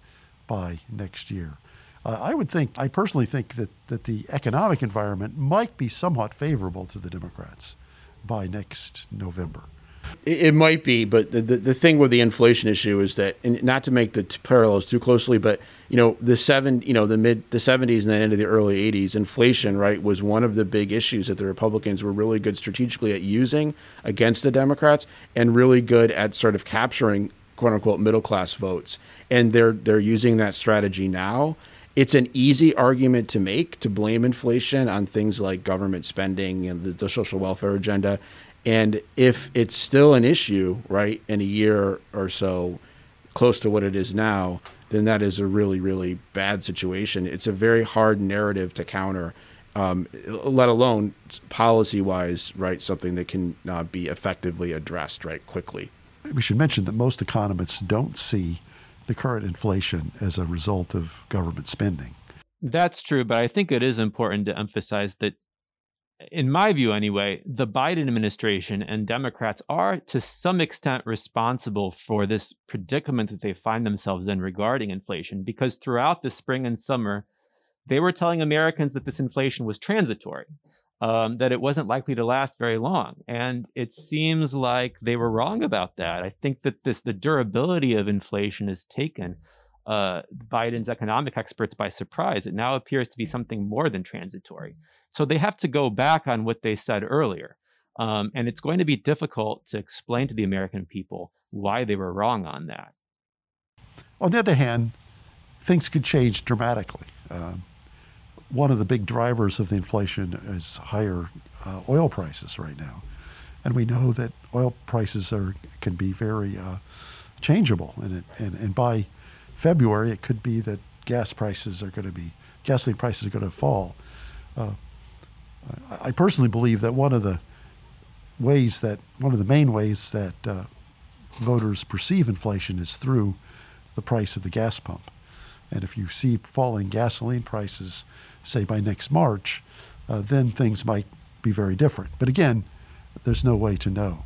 by next year. Uh, I would think, I personally think that, that the economic environment might be somewhat favorable to the Democrats by next November. It, might be, but the, the, the thing with the inflation issue is that, not to make the t- parallels too closely, but you know the seven, you know the mid the seventies and then into the early eighties, inflation right was one of the big issues that the Republicans were really good strategically at using against the Democrats, and really good at sort of capturing quote unquote middle class votes, and they're they're using that strategy now it's an easy argument to make to blame inflation on things like government spending and the, the, social welfare agenda. And if it's still an issue, right, in a year or so, close to what it is now, then that is a really, really bad situation. It's a very hard narrative to counter, um, let alone policy wise, right? Something that can uh, be effectively addressed, right, quickly. We should mention that most economists don't see the current inflation as a result of government spending. That's true, but I think it is important to emphasize that in my view anyway, the Biden administration and Democrats are to some extent responsible for this predicament that they find themselves in regarding inflation because throughout the spring and summer, they were telling Americans that this inflation was transitory, um, that it wasn't likely to last very long. And it seems like they were wrong about that. I think that this the durability of inflation is taken uh, Biden's economic experts by surprise. It now appears to be something more than transitory. So they have to go back on what they said earlier. Um, and it's going to be difficult to explain to the American people why they were wrong on that. On the other hand, things could change dramatically. Uh, one of the big drivers of the inflation is higher uh, oil prices right now. And we know that oil prices are can be very uh, changeable. And, it, and, and by February, it could be that gas prices are going to be, gasoline prices are going to fall. Uh, I personally believe that one of the ways that, one of the main ways that uh, voters perceive inflation is through the price of the gas pump. And if you see falling gasoline prices, say by next March, uh, then things might be very different. But again, there's no way to know.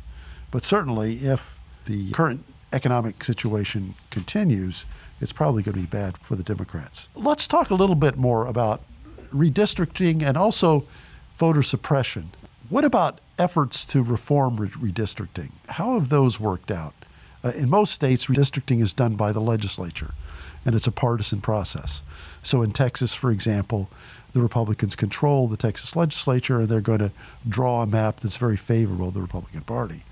But certainly, if the current economic situation continues, it's probably going to be bad for the Democrats. Let's talk a little bit more about redistricting and also voter suppression. What about efforts to reform redistricting? How have those worked out? Uh, in most states, redistricting is done by the legislature, and it's a partisan process. So in Texas, for example, the Republicans control the Texas legislature, and they're going to draw a map that's very favorable to the Republican Party.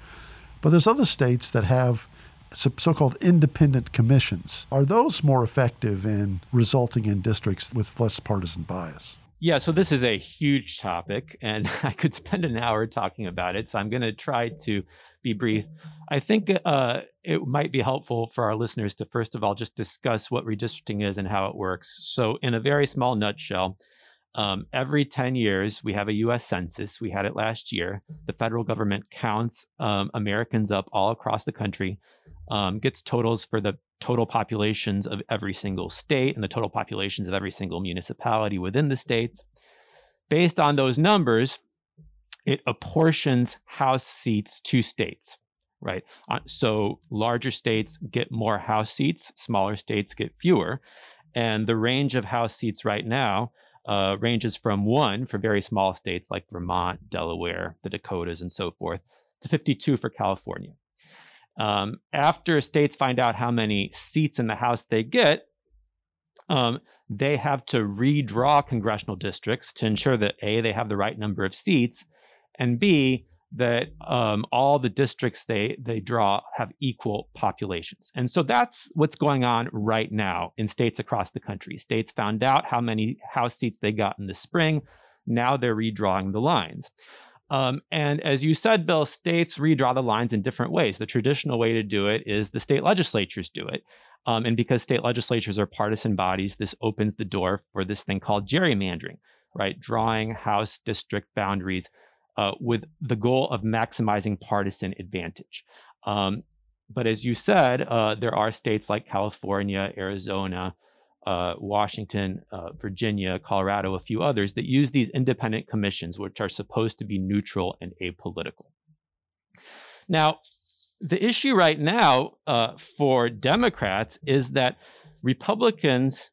But there's other states that have so called independent commissions. Are those more effective in resulting in districts with less partisan bias? Yeah, so this is a huge topic, and I could spend an hour talking about it. So I'm going to try to be brief. I think uh, it might be helpful for our listeners to, first of all, just discuss what redistricting is and how it works. So, in a very small nutshell, um, every 10 years, we have a US Census. We had it last year. The federal government counts um, Americans up all across the country, um, gets totals for the total populations of every single state and the total populations of every single municipality within the states. Based on those numbers, it apportions House seats to states, right? Uh, so larger states get more House seats, smaller states get fewer. And the range of House seats right now uh, ranges from one for very small states like Vermont, Delaware, the Dakotas, and so forth, to 52 for California. Um, after states find out how many seats in the House they get, um, they have to redraw congressional districts to ensure that A, they have the right number of seats, and B, that um, all the districts they they draw have equal populations. And so that's what's going on right now in states across the country. States found out how many House seats they got in the spring. Now they're redrawing the lines. Um, and as you said, Bill, states redraw the lines in different ways. The traditional way to do it is the state legislatures do it. Um, and because state legislatures are partisan bodies, this opens the door for this thing called gerrymandering, right? Drawing House district boundaries uh, with the goal of maximizing partisan advantage. Um, but as you said, uh, there are states like California, Arizona, uh, Washington, uh, Virginia, Colorado, a few others that use these independent commissions, which are supposed to be neutral and apolitical. Now, the issue right now uh, for Democrats is that Republicans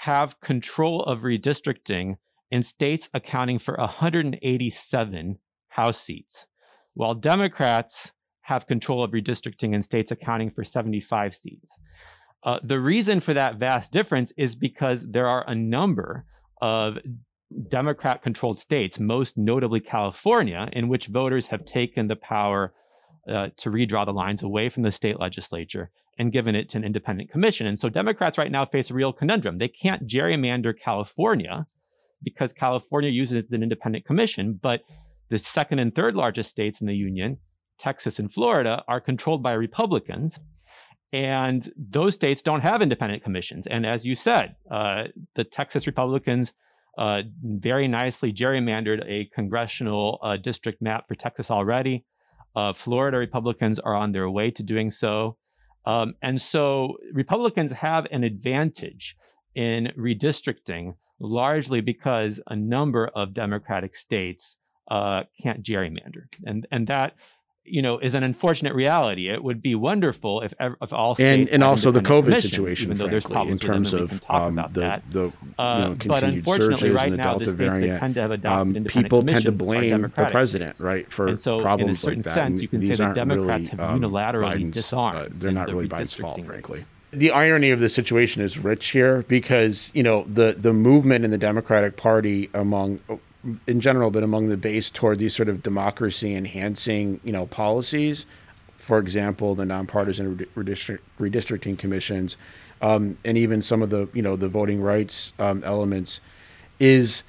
have control of redistricting in states accounting for 187 House seats, while Democrats have control of redistricting in states accounting for 75 seats. Uh, the reason for that vast difference is because there are a number of Democrat controlled states, most notably California, in which voters have taken the power uh, to redraw the lines away from the state legislature and given it to an independent commission. And so Democrats right now face a real conundrum. They can't gerrymander California because California uses an independent commission, but the second and third largest states in the union, Texas and Florida, are controlled by Republicans. And those states don't have independent commissions. And as you said, uh, the Texas Republicans uh, very nicely gerrymandered a congressional uh, district map for Texas already. Uh, Florida Republicans are on their way to doing so. Um, and so Republicans have an advantage in redistricting largely because a number of Democratic states uh, can't gerrymander. And, and that you know, is an unfortunate reality. It would be wonderful if if all and, and also the COVID situation, even though there's problems in terms of um, the, the you uh, know, uh, but unfortunately, right now, Delta the states variant, tend to have adopted um, people tend to blame the president, right, for and so problems in a certain like that. sense, you can say that Democrats really, have um, unilaterally Biden's, disarmed. Uh, they're not the really Biden's fault, frankly. The irony of the situation is rich here because you know the the movement in the Democratic Party among in general, but among the base toward these sort of democracy enhancing, you know, policies. For example, the nonpartisan redistrict, redistricting commissions, um, and even some of the, you know, the voting rights um, elements, is,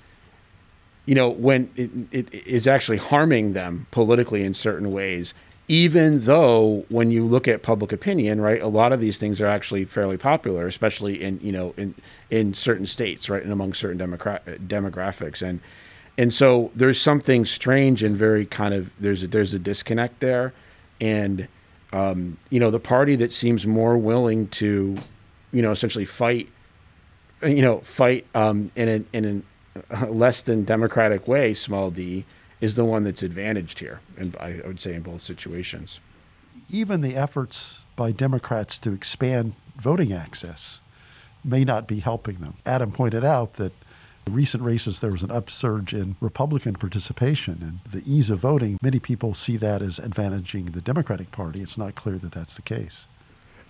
you know, when it, it is actually harming them politically in certain ways. Even though, when you look at public opinion, right, a lot of these things are actually fairly popular, especially in, you know, in in certain states, right, and among certain demographics, and and so there's something strange and very kind of there's a, there's a disconnect there, and um, you know the party that seems more willing to, you know, essentially fight, you know, fight um, in an in a less than democratic way, small d, is the one that's advantaged here, and I would say in both situations. Even the efforts by Democrats to expand voting access may not be helping them. Adam pointed out that recent races, there was an upsurge in Republican participation and the ease of voting. Many people see that as advantaging the Democratic Party. It's not clear that that's the case.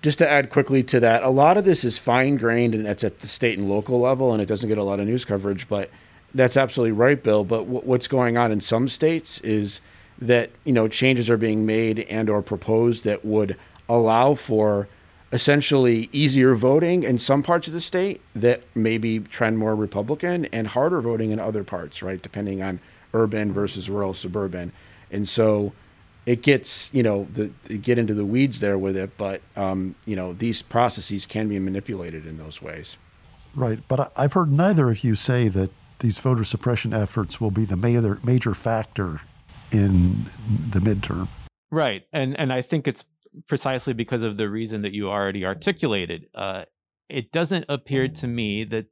Just to add quickly to that, a lot of this is fine grained and it's at the state and local level, and it doesn't get a lot of news coverage. But that's absolutely right, Bill. But w- what's going on in some states is that you know changes are being made and or proposed that would allow for essentially easier voting in some parts of the state that maybe trend more Republican and harder voting in other parts, right? Depending on urban versus rural suburban. And so it gets, you know, the, get into the weeds there with it, but, um, you know, these processes can be manipulated in those ways. Right. But I've heard neither of you say that these voter suppression efforts will be the major, major factor in the midterm. Right. And, and I think it's precisely because of the reason that you already articulated. Uh, it doesn't appear to me that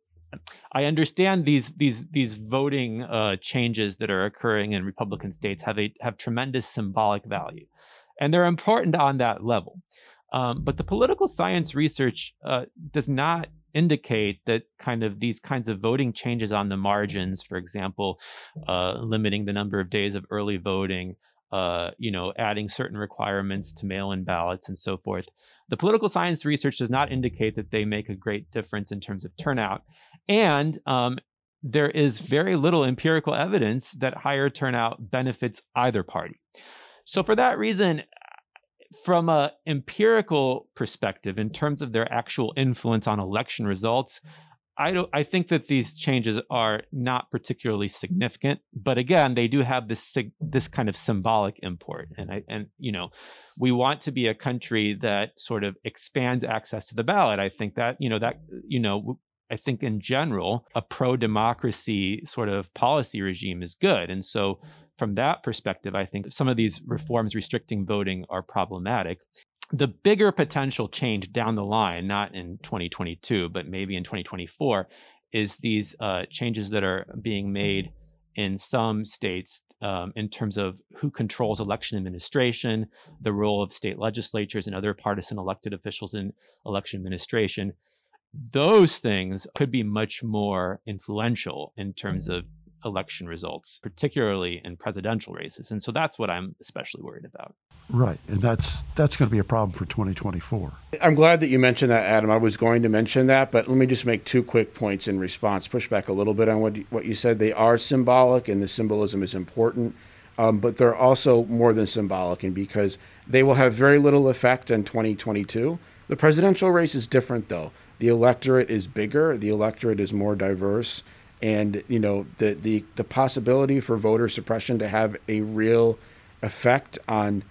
I understand these these these voting uh, changes that are occurring in Republican states have a have tremendous symbolic value, and they're important on that level. Um, but the political science research uh, does not indicate that kind of these kinds of voting changes on the margins, for example, uh, limiting the number of days of early voting, uh, you know, adding certain requirements to mail-in ballots and so forth. The political science research does not indicate that they make a great difference in terms of turnout, and um, there is very little empirical evidence that higher turnout benefits either party. So, for that reason, from a empirical perspective, in terms of their actual influence on election results, I don't. I think that these changes are not particularly significant, but again, they do have this this kind of symbolic import. And I and you know, we want to be a country that sort of expands access to the ballot. I think that you know that you know. I think in general, a pro democracy sort of policy regime is good. And so, from that perspective, I think some of these reforms restricting voting are problematic the bigger potential change down the line, not in 2022, but maybe in 2024, is these uh, changes that are being made in some states um, in terms of who controls election administration, the role of state legislatures and other partisan elected officials in election administration. Those things could be much more influential in terms of election results, particularly in presidential races. And so that's what I'm especially worried about. Right, and that's that's going to be a problem for 2024. I'm glad that you mentioned that, Adam. I was going to mention that, but let me just make two quick points in response. Push back a little bit on what you, what you said. They are symbolic, and the symbolism is important, um, but they're also more than symbolic, and because they will have very little effect in 2022. The presidential race is different, though. The electorate is bigger. The electorate is more diverse, and you know the the the possibility for voter suppression to have a real effect on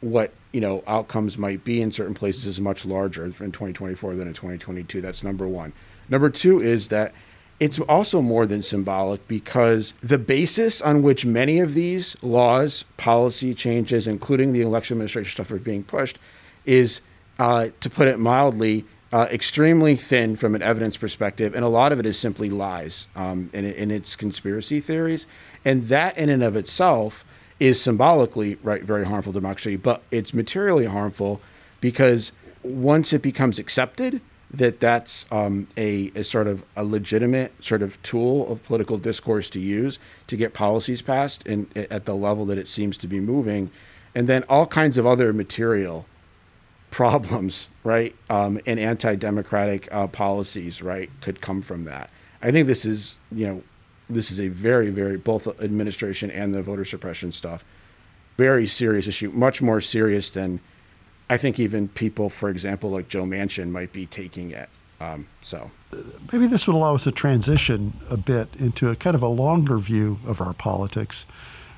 what you know outcomes might be in certain places is much larger in 2024 than in 2022. That's number one. Number two is that it's also more than symbolic because the basis on which many of these laws, policy changes, including the election administration stuff, are being pushed, is, uh, to put it mildly, uh, extremely thin from an evidence perspective, and a lot of it is simply lies um, in its conspiracy theories, and that in and of itself is symbolically right very harmful to democracy, but it's materially harmful because once it becomes accepted that that's um, a, a, sort of a legitimate sort of tool of political discourse to use to get policies passed and at the level that it seems to be moving, and then all kinds of other material problems, right, um, and anti-democratic uh, policies, right, could come from that. I think this is, you know, this is a very, very both administration and the voter suppression stuff, very serious issue, much more serious than I think even people, for example, like Joe Manchin, might be taking it. Um, so maybe this would allow us to transition a bit into a kind of a longer view of our politics.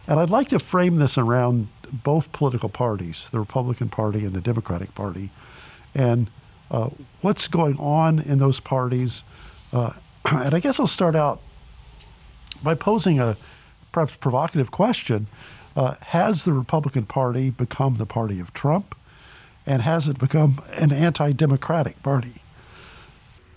And I'd like to frame this around both political parties, the Republican Party and the Democratic Party, and uh, what's going on in those parties. Uh, and I guess I'll start out by posing a perhaps provocative question. Uh, has the Republican Party become the party of Trump? and has it become an anti democratic party?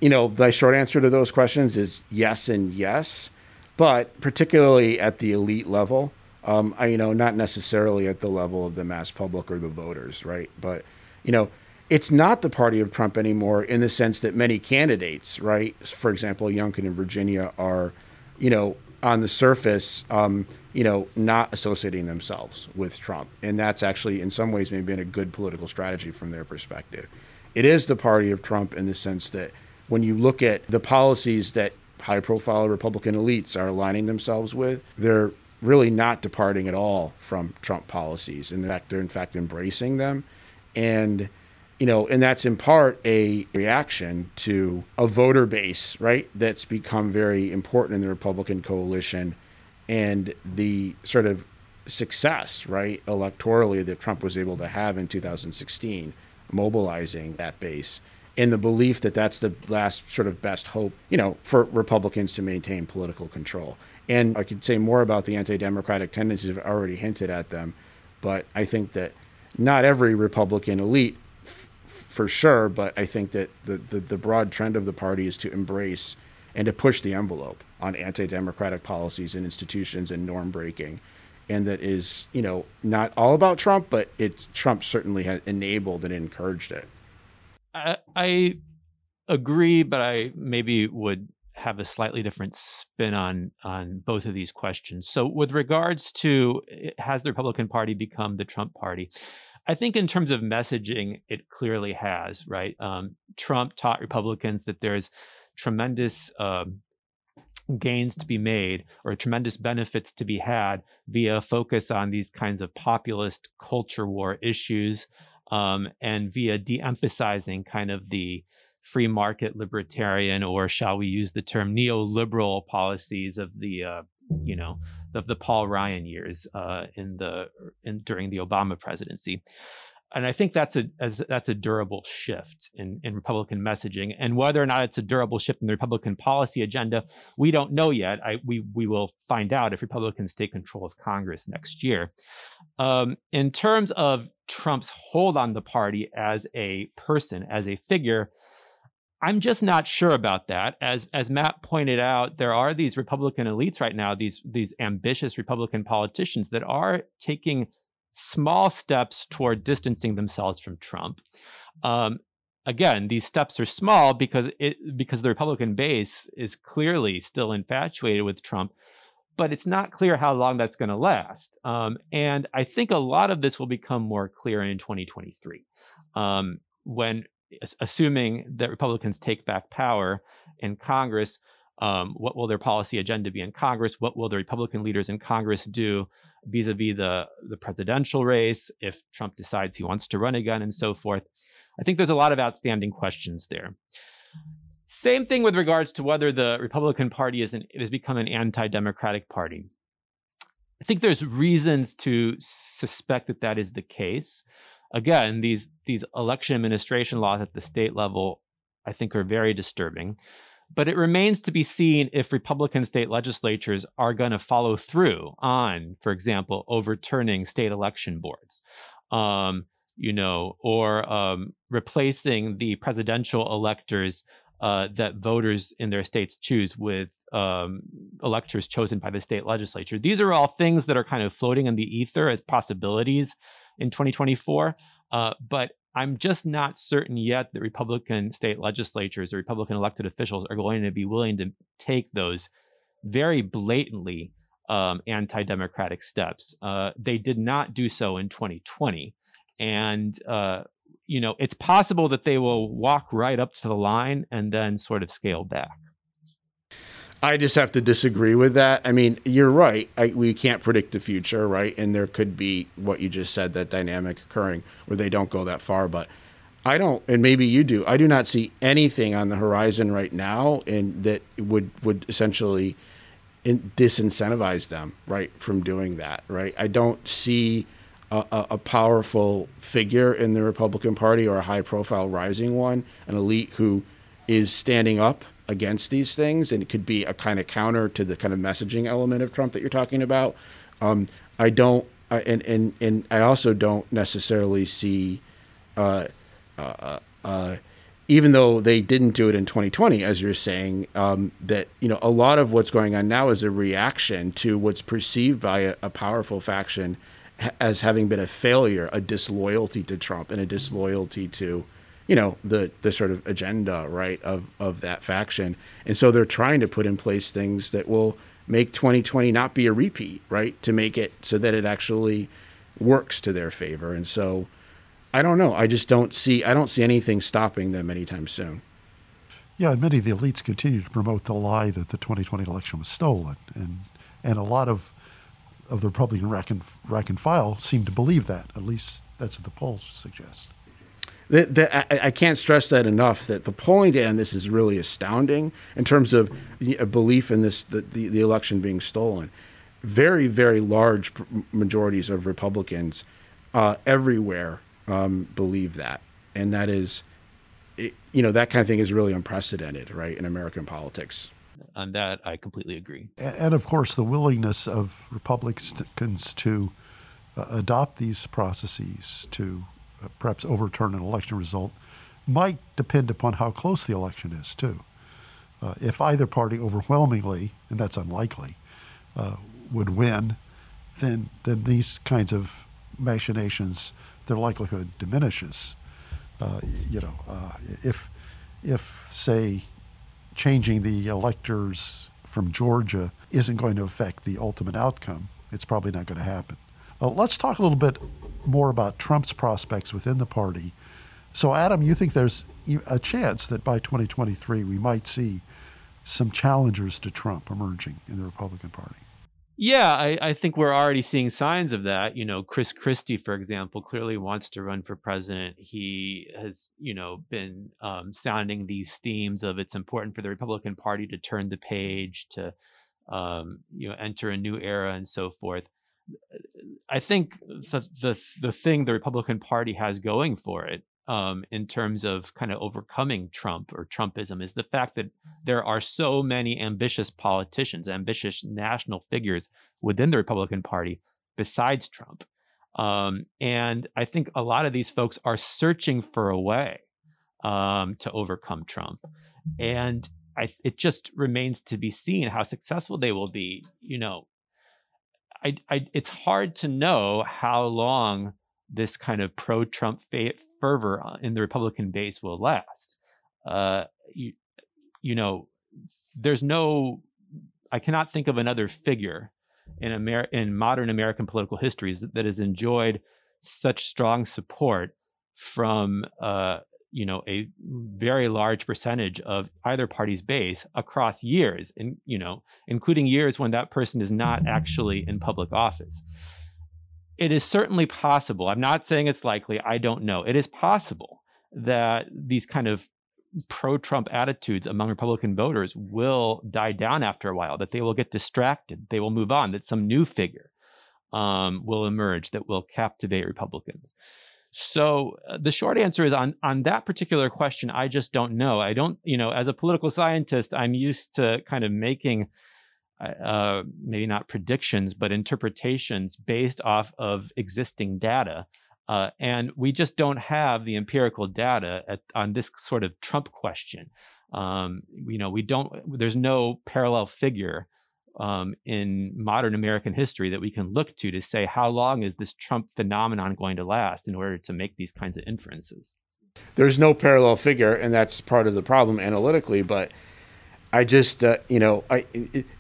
You know, the short answer to those questions is yes and yes, but particularly at the elite level. Um, I, you know, not necessarily at the level of the mass public or the voters, right? But, you know, it's not the party of Trump anymore in the sense that many candidates, right? For example, Youngkin in Virginia are, you know, on the surface, um, you know, not associating themselves with Trump. And that's actually, in some ways, maybe been a good political strategy from their perspective. It is the party of Trump in the sense that when you look at the policies that high profile Republican elites are aligning themselves with, they're really not departing at all from Trump policies. In fact, they're in fact embracing them. And you know, and that's in part a reaction to a voter base, right? That's become very important in the Republican coalition and the sort of success, right, electorally that Trump was able to have in 2016, mobilizing that base in the belief that that's the last sort of best hope, you know, for Republicans to maintain political control. And I could say more about the anti democratic tendencies, I've already hinted at them, but I think that not every Republican elite for sure. But I think that the, the, the broad trend of the party is to embrace and to push the envelope on anti-democratic policies and institutions and norm breaking and that is you know not all about trump but it's trump certainly has enabled and encouraged it I, I agree but i maybe would have a slightly different spin on on both of these questions so with regards to has the republican party become the trump party I think in terms of messaging, it clearly has, right? Um, Trump taught Republicans that there's tremendous uh, gains to be made or tremendous benefits to be had via focus on these kinds of populist culture war issues um, and via de emphasizing kind of the free market libertarian or shall we use the term neoliberal policies of the uh, you know of the Paul Ryan years uh, in the in, during the Obama presidency. And I think that's a as, that's a durable shift in, in Republican messaging. And whether or not it's a durable shift in the Republican policy agenda, we don't know yet. I, we we will find out if Republicans take control of Congress next year. Um, in terms of Trump's hold on the party as a person, as a figure, I'm just not sure about that. As as Matt pointed out, there are these Republican elites right now, these these ambitious Republican politicians that are taking small steps toward distancing themselves from Trump. Um, again, these steps are small because it because the Republican base is clearly still infatuated with Trump, but it's not clear how long that's going to last. Um, and I think a lot of this will become more clear in 2023. Um, when assuming that Republicans take back power in Congress, um, what will their policy agenda be in Congress? What will the Republican leaders in Congress do vis-a-vis the the presidential race if Trump decides he wants to run again and so forth? I think there's a lot of outstanding questions there. Same thing with regards to whether the Republican Party is an, has become an anti-democratic party. I think there's reasons to suspect that that is the case. Again, these these election administration laws at the state level, I think, are very disturbing. But it remains to be seen if Republican state legislatures are going to follow through on, for example, overturning state election boards. Um, you know, or um, replacing the presidential electors uh, that voters in their states choose with um, electors chosen by the state legislature. These are all things that are kind of floating in the ether as possibilities in 2024. Uh, but I'm just not certain yet that Republican state legislatures or Republican elected officials are going to be willing to take those very blatantly um, anti democratic steps. Uh, they did not do so in 2020 and uh, you know it's possible that they will walk right up to the line and then sort of scale back. I just have to disagree with that. I mean, you're right. I, we can't predict the future, right? And there could be what you just said, that dynamic occurring where they don't go that far. But I don't, and maybe you do. I do not see anything on the horizon right now, and that would would essentially in, disincentivize them, right, from doing that, right? I don't see a, a, powerful figure in the Republican Party or a high profile rising one, an elite who is standing up against these things, and it could be a kind of counter to the kind of messaging element of Trump that you're talking about. Um, I don't, I, and and and I also don't necessarily see, uh, uh, uh, uh even though they didn't do it in 2020, as you're saying, um, that you know a lot of what's going on now is a reaction to what's perceived by a, a powerful faction as having been a failure, a disloyalty to Trump and a disloyalty to, you know, the the sort of agenda, right, of of that faction. And so they're trying to put in place things that will make 2020 not be a repeat, right? To make it so that it actually works to their favor. And so I don't know. I just don't see I don't see anything stopping them anytime soon. Yeah, and many of the elites continue to promote the lie that the 2020 election was stolen, and and a lot of of the Republican rank and, rank and file seem to believe that. At least that's what the polls suggest. The, the, I, I, can't stress that enough. That the polling data on this is really astounding in terms of a belief in this the, the, the election being stolen. Very very large majorities of Republicans uh, everywhere um, believe that, and that is, it, you know, that kind of thing is really unprecedented, right, in American politics on that, I completely agree. And of course, the willingness of Republicans to uh, adopt these processes to perhaps overturn an election result might depend upon how close the election is, too. Uh, if either party overwhelmingly, and that's unlikely, uh, would win, then then these kinds of machinations, their likelihood diminishes. Uh, you know, uh, if if say changing the electors from Georgia isn't going to affect the ultimate outcome. It's probably not going to happen. Uh, let's talk a little bit more about Trump's prospects within the party. So, Adam, you think there's a chance that by 2023 we might see some challengers to Trump emerging in the Republican Party? Yeah, I, I, think we're already seeing signs of that. You know, Chris Christie, for example, clearly wants to run for president. He has, you know, been um, sounding these themes of it's important for the Republican Party to turn the page, to, um, you know, enter a new era and so forth. I think the, the the thing the Republican Party has going for it um, in terms of kind of overcoming Trump or Trumpism is the fact that there are so many ambitious politicians, ambitious national figures within the Republican Party besides Trump. Um, and I think a lot of these folks are searching for a way um, to overcome Trump. And I, it just remains to be seen how successful they will be. You know, I, I, it's hard to know how long this kind of pro-Trump fervor uh, in the Republican base will last. Uh, you, you know, there's no, I cannot think of another figure in Amer- in modern American political histories that, that has enjoyed such strong support from, uh, you know, a very large percentage of either party's base across years, and you know, including years when that person is not actually in public office it is certainly possible. I'm not saying it's likely. I don't know. It is possible that these kind of pro Trump attitudes among Republican voters will die down after a while, that they will get distracted, they will move on, that some new figure um, will emerge that will captivate Republicans. So uh, the short answer is on on that particular question, I just don't know. I don't, you know, as a political scientist, I'm used to kind of making uh, maybe not predictions, but interpretations based off of existing data. Uh, and we just don't have the empirical data at, on this sort of Trump question. Um, you know, we don't. There's no parallel figure um, in modern American history that we can look to to say how long is this Trump phenomenon going to last in order to make these kinds of inferences. There's no parallel figure, and that's part of the problem analytically. But I just, uh, you know, I,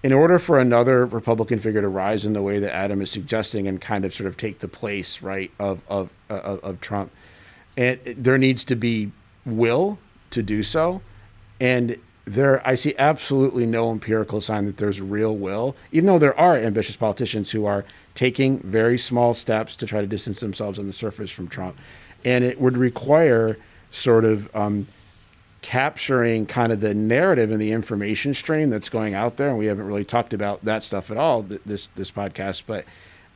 in order for another Republican figure to rise in the way that Adam is suggesting and kind of sort of take the place, right, of of of, of Trump, and there needs to be will to do so, and there I see absolutely no empirical sign that there's real will, even though there are ambitious politicians who are taking very small steps to try to distance themselves on the surface from Trump. And it would require sort of um, capturing kind of the narrative and the information stream that's going out there. And we haven't really talked about that stuff at all this this podcast, but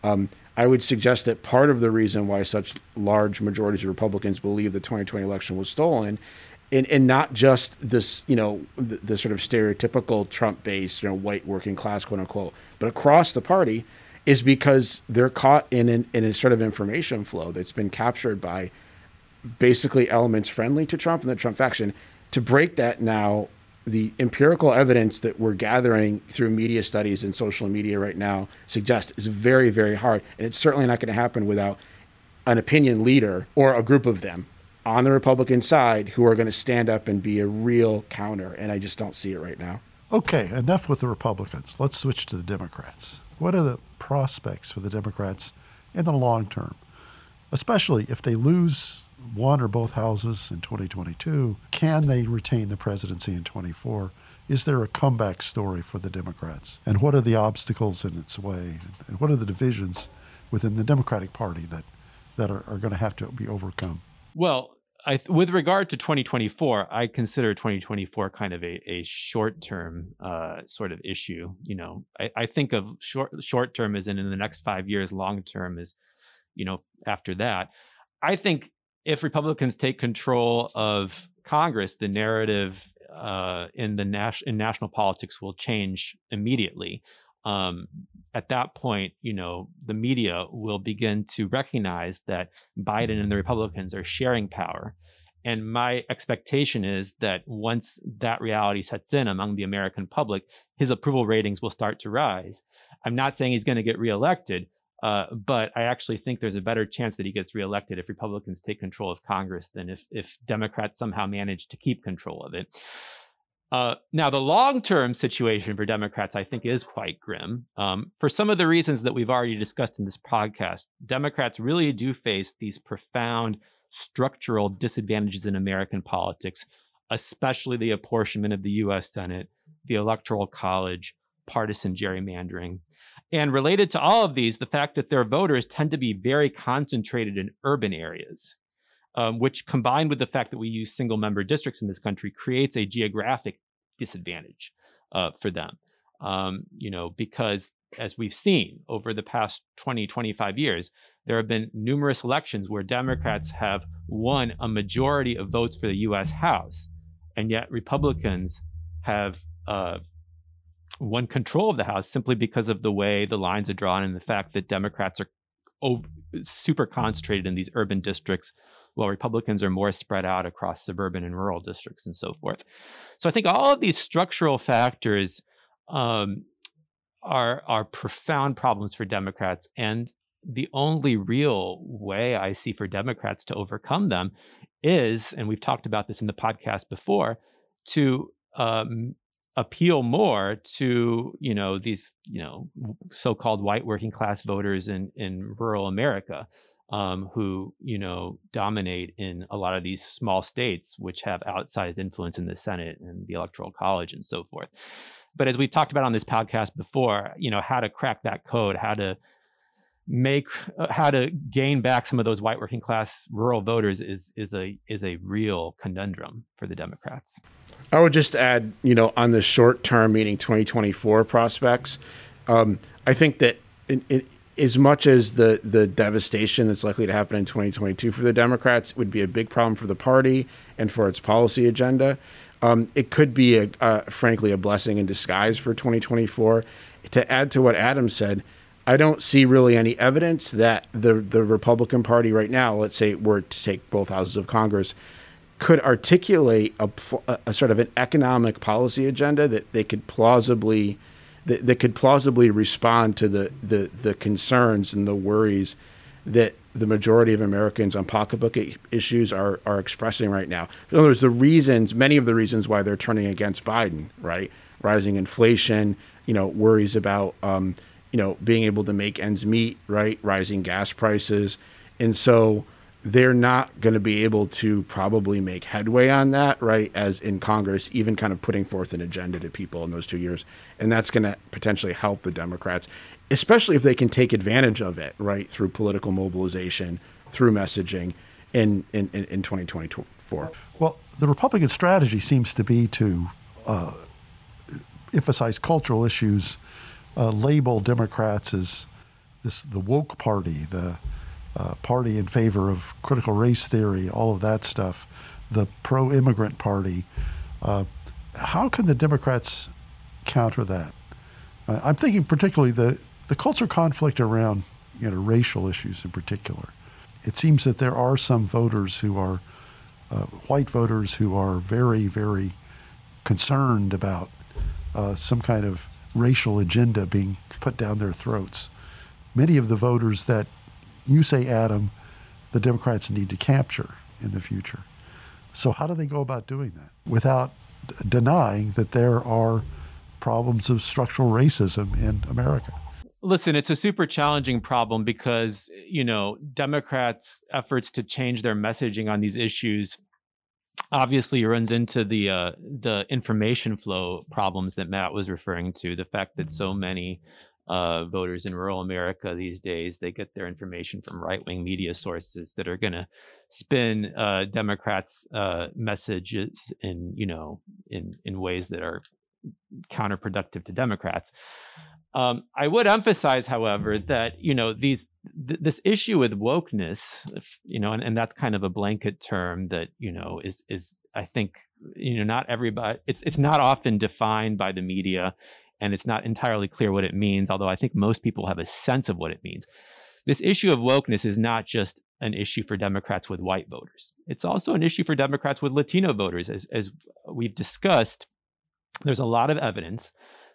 um, I would suggest that part of the reason why such large majorities of Republicans believe the 2020 election was stolen and, and not just this, you know, the, the sort of stereotypical Trump based, you know, white working class, quote unquote, but across the party is because they're caught in, an, in a sort of information flow that's been captured by basically elements friendly to Trump and the Trump faction. To break that now, the empirical evidence that we're gathering through media studies and social media right now suggests is very, very hard. And it's certainly not going to happen without an opinion leader or a group of them on the Republican side who are going to stand up and be a real counter. And I just don't see it right now. Okay, enough with the Republicans. Let's switch to the Democrats. What are the prospects for the Democrats in the long term, especially if they lose one or both houses in 2022? Can they retain the presidency in 24? Is there a comeback story for the Democrats? And what are the obstacles in its way? And what are the divisions within the Democratic Party that, that are, are going to have to be overcome? Well, I, with regard to 2024, I consider 2024 kind of a, a short term uh, sort of issue. You know, I, I think of short short term as in in the next five years, long term is, you know, after that. I think if Republicans take control of Congress, the narrative uh, in the nas- in national politics will change immediately um, at that point, you know, the media will begin to recognize that Biden and the Republicans are sharing power. And my expectation is that once that reality sets in among the American public, his approval ratings will start to rise. I'm not saying he's going to get reelected, uh, but I actually think there's a better chance that he gets reelected if Republicans take control of Congress than if if Democrats somehow manage to keep control of it. Uh, now, the long term situation for Democrats, I think, is quite grim. Um, for some of the reasons that we've already discussed in this podcast, Democrats really do face these profound structural disadvantages in American politics, especially the apportionment of the US Senate, the Electoral College, partisan gerrymandering. And related to all of these, the fact that their voters tend to be very concentrated in urban areas um, which combined with the fact that we use single member districts in this country creates a geographic disadvantage uh, for them. Um, you know, because as we've seen over the past 20, 25 years, there have been numerous elections where Democrats have won a majority of votes for the US House, and yet Republicans have uh, won control of the House simply because of the way the lines are drawn and the fact that Democrats are over, super concentrated in these urban districts while Republicans are more spread out across suburban and rural districts and so forth. So I think all of these structural factors um, are are profound problems for Democrats, and the only real way I see for Democrats to overcome them is, and we've talked about this in the podcast before, to um, appeal more to you know these you know so-called white working class voters in in rural America um, who you know dominate in a lot of these small states, which have outsized influence in the Senate and the Electoral College and so forth. But as we've talked about on this podcast before, you know how to crack that code, how to make uh, how to gain back some of those white working class rural voters is is a is a real conundrum for the Democrats. I would just add, you know, on the short term, meaning 2024 prospects, um, I think that in, in, as much as the the devastation that's likely to happen in 2022 for the Democrats would be a big problem for the party and for its policy agenda, um, it could be a, frankly a blessing in disguise for 2024. To add to what Adam said, I don't see really any evidence that the the Republican Party right now, let's say were to take both houses of Congress, could articulate a, a sort of an economic policy agenda that they could plausibly that, that could plausibly respond to the, the, the concerns and the worries that the majority of Americans on pocketbook issues are, are expressing right now. In other words, the reasons, many of the reasons why they're turning against Biden, right? Rising inflation, you know, worries about, um, you know, being able to make ends meet, right? Rising gas prices. And so they're not going to be able to probably make headway on that, right? As in Congress, even kind of putting forth an agenda to people in those two years. And that's going to potentially help the Democrats, especially if they can take advantage of it, right? Through political mobilization, through messaging in, in, in 2024. Well, the Republican strategy seems to be to uh, emphasize cultural issues, uh, label Democrats as this the woke party, the uh, party in favor of critical race theory, all of that stuff, the pro immigrant party. Uh, how can the Democrats counter that? Uh, I'm thinking particularly the, the culture conflict around you know, racial issues in particular. It seems that there are some voters who are uh, white voters who are very, very concerned about uh, some kind of racial agenda being put down their throats. Many of the voters that you say, Adam, the Democrats need to capture in the future. So, how do they go about doing that without d- denying that there are problems of structural racism in America? Listen, it's a super challenging problem because, you know, Democrats' efforts to change their messaging on these issues obviously runs into the uh, the information flow problems that Matt was referring to. The fact that so many uh, voters in rural America these days. They get their information from right wing media sources that are going to spin uh, Democrats' uh, messages in you know in in ways that are counterproductive to Democrats. Um, I would emphasize, however, that you know these th- this issue with wokeness, you know, and, and that's kind of a blanket term that you know is is I think you know not everybody it's it's not often defined by the media and it's not entirely clear what it means, although I think most people have a sense of what it means. This issue of wokeness is not just an issue for Democrats with white voters. It's also an issue for Democrats with Latino voters. As, as we've discussed, there's a lot of evidence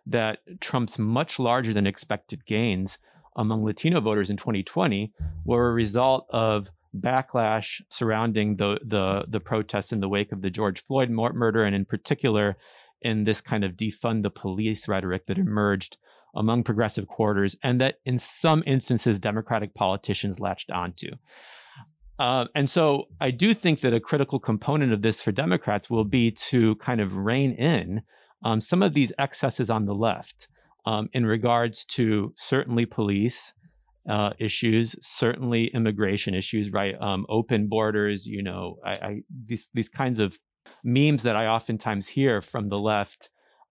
that Trump's much larger than expected gains among Latino voters in 2020 were a result of backlash surrounding the the the protests in the wake of the George Floyd murder, and in particular, in this kind of defund the police rhetoric that emerged among progressive quarters and that in some instances Democratic politicians latched onto. Uh, and so I do think that a critical component of this for Democrats will be to kind of rein in um, some of these excesses on the left um, in regards to certainly police. Uh, issues, certainly immigration issues, right? Um, open borders, you know, I, I, these these kinds of memes that I oftentimes hear from the left,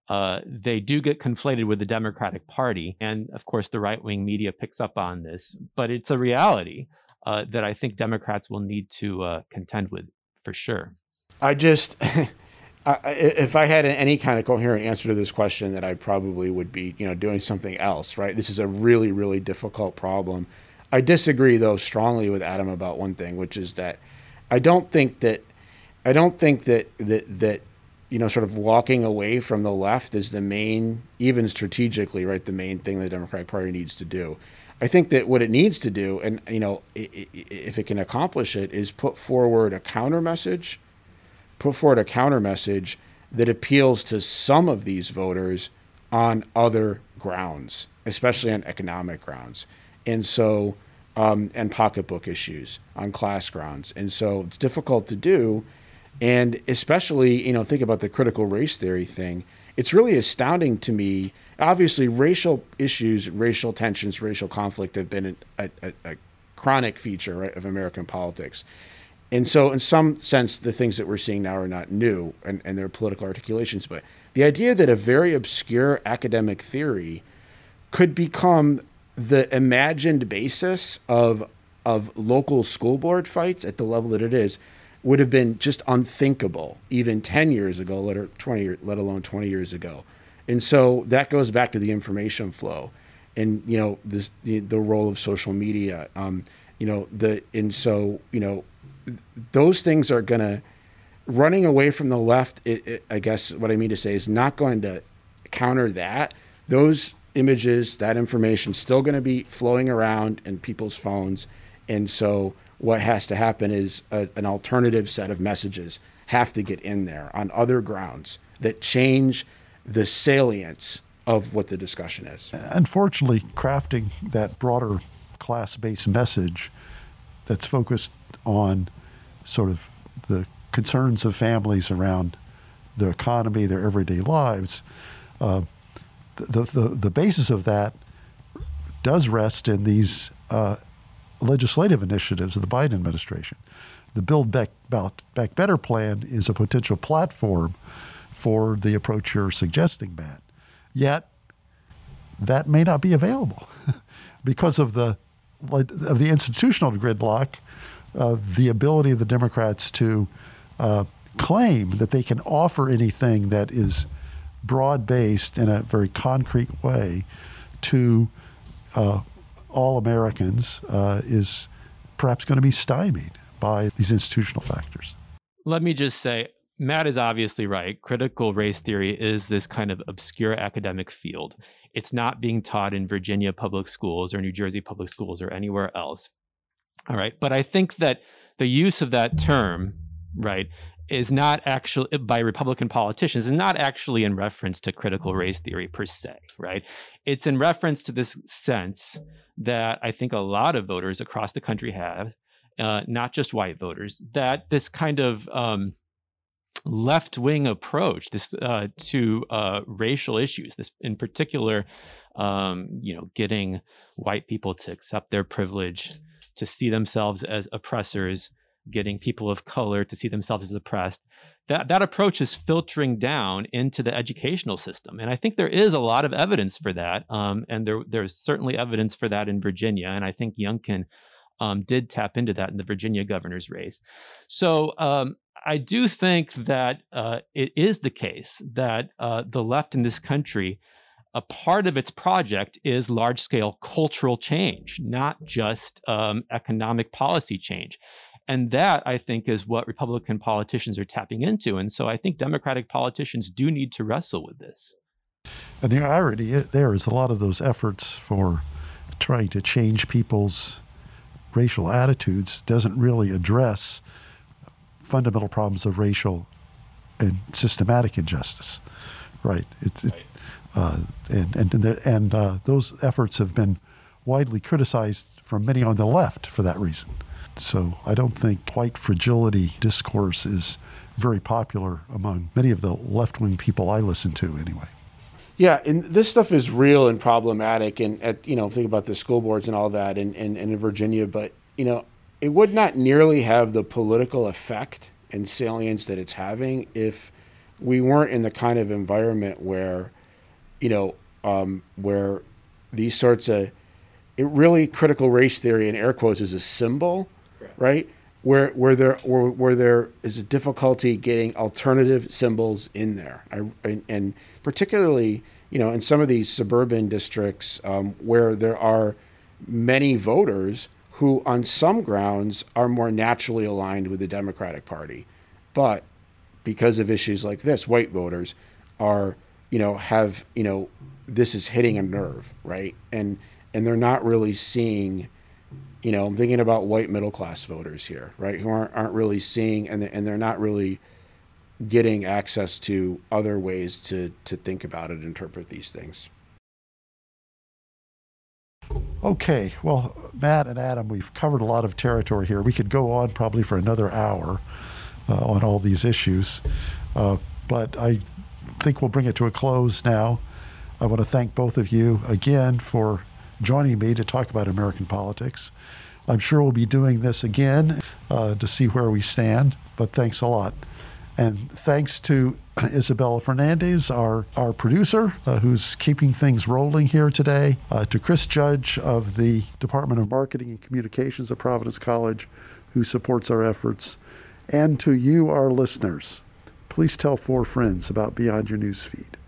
uh, they do get conflated with the Democratic Party. And of course, the right wing media picks up on this, but it's a reality uh, that I think Democrats will need to uh, contend with for sure. I just. if I had any kind of coherent answer to this question, that I probably would be, you know, doing something else. Right? This is a really, really difficult problem. I disagree, though, strongly with Adam about one thing, which is that I don't think that I don't think that that that you know sort of walking away from the left is the main, even strategically, right, the main thing the Democratic Party needs to do. I think that what it needs to do, and you know, if it can accomplish it, is put forward a counter message, put forward a counter message that appeals to some of these voters on other grounds, especially on economic grounds. And so, um, and pocketbook issues on class grounds. And so it's difficult to do and especially, you know, think about the critical race theory thing. It's really astounding to me. Obviously, racial issues, racial tensions, racial conflict have been a, a, a chronic feature right, of American politics. And so, in some sense, the things that we're seeing now are not new and, and they're political articulations. But the idea that a very obscure academic theory could become the imagined basis of of local school board fights at the level that it is would have been just unthinkable even 10 years ago, let, or 20, let alone 20 years ago. And so that goes back to the information flow and, you know, this, the, the role of social media. Um, you know, the, and so, you know, those things are going to, running away from the left, it, it, I guess what I mean to say is not going to counter that. Those images, that information, still going to be flowing around in people's phones. And so what has to happen is a, an alternative set of messages have to get in there on other grounds that change the salience of what the discussion is. Unfortunately, crafting that broader class based message that's focused on sort of the concerns of families around the economy, their everyday lives, uh, the, the, the basis of that does rest in these uh, legislative initiatives of the Biden administration. The Build Back, Back Better plan is a potential platform for the approach you're suggesting, Matt. Yet, that may not be available because of the of the institutional gridlock, uh, the ability of the Democrats to uh, claim that they can offer anything that is broad based in a very concrete way to uh, all Americans uh, is perhaps going to be stymied by these institutional factors. Let me just say, Matt is obviously right. Critical race theory is this kind of obscure academic field. It's not being taught in Virginia public schools or New Jersey public schools or anywhere else. All right. But I think that the use of that term, right, is not actually by Republican politicians is not actually in reference to critical race theory per se, right? It's in reference to this sense that I think a lot of voters across the country have, uh, not just white voters, that this kind of um, left wing approach this uh, to uh, racial issues, this in particular, um, you know, getting white people to accept their privilege, to see themselves as oppressors getting people of color to see themselves as oppressed that that approach is filtering down into the educational system and i think there is a lot of evidence for that um, and there there's certainly evidence for that in virginia and i think youngkin um, did tap into that in the virginia governor's race so um, i do think that uh, it is the case that uh, the left in this country a part of its project is large scale cultural change, not just um, economic policy change. And that, I think, is what Republican politicians are tapping into. And so I think Democratic politicians do need to wrestle with this. And the irony there is a lot of those efforts for trying to change people's racial attitudes doesn't really address fundamental problems of racial and systematic injustice, right? It, it, uh, and and and, and uh, those efforts have been widely criticized from many on the left for that reason. So I don't think white fragility discourse is very popular among many of the left wing people I listen to, anyway. Yeah, and this stuff is real and problematic, and at you know think about the school boards and all that, and, and, and in Virginia, but you know it would not nearly have the political effect and salience that it's having if we weren't in the kind of environment where, you know, um, where these sorts of it really critical race theory in air quotes is a symbol right? Where where there where, where there is a difficulty getting alternative symbols in there, I, and, and, particularly you know in some of these suburban districts um, where there are many voters who, on some grounds, are more naturally aligned with the Democratic Party, but because of issues like this, white voters are you know have you know this is hitting a nerve, right? And and they're not really seeing you know, I'm thinking about white middle class voters here, right, who aren't aren't really seeing and and they're not really getting access to other ways to to think about it, interpret these things. Okay, well, Matt and Adam, we've covered a lot of territory here. We could go on probably for another hour uh, on all these issues, uh, but I think we'll bring it to a close now. I want to thank both of you again for joining me to talk about American politics. I'm sure we'll be doing this again uh, to see where we stand, but thanks a lot. And thanks to Isabella Fernandez, our, our producer, uh, who's keeping things rolling here today, uh, to Chris Judge of the Department of Marketing and Communications at Providence College, who supports our efforts, and to you, our listeners. Please tell four friends about Beyond Your Newsfeed.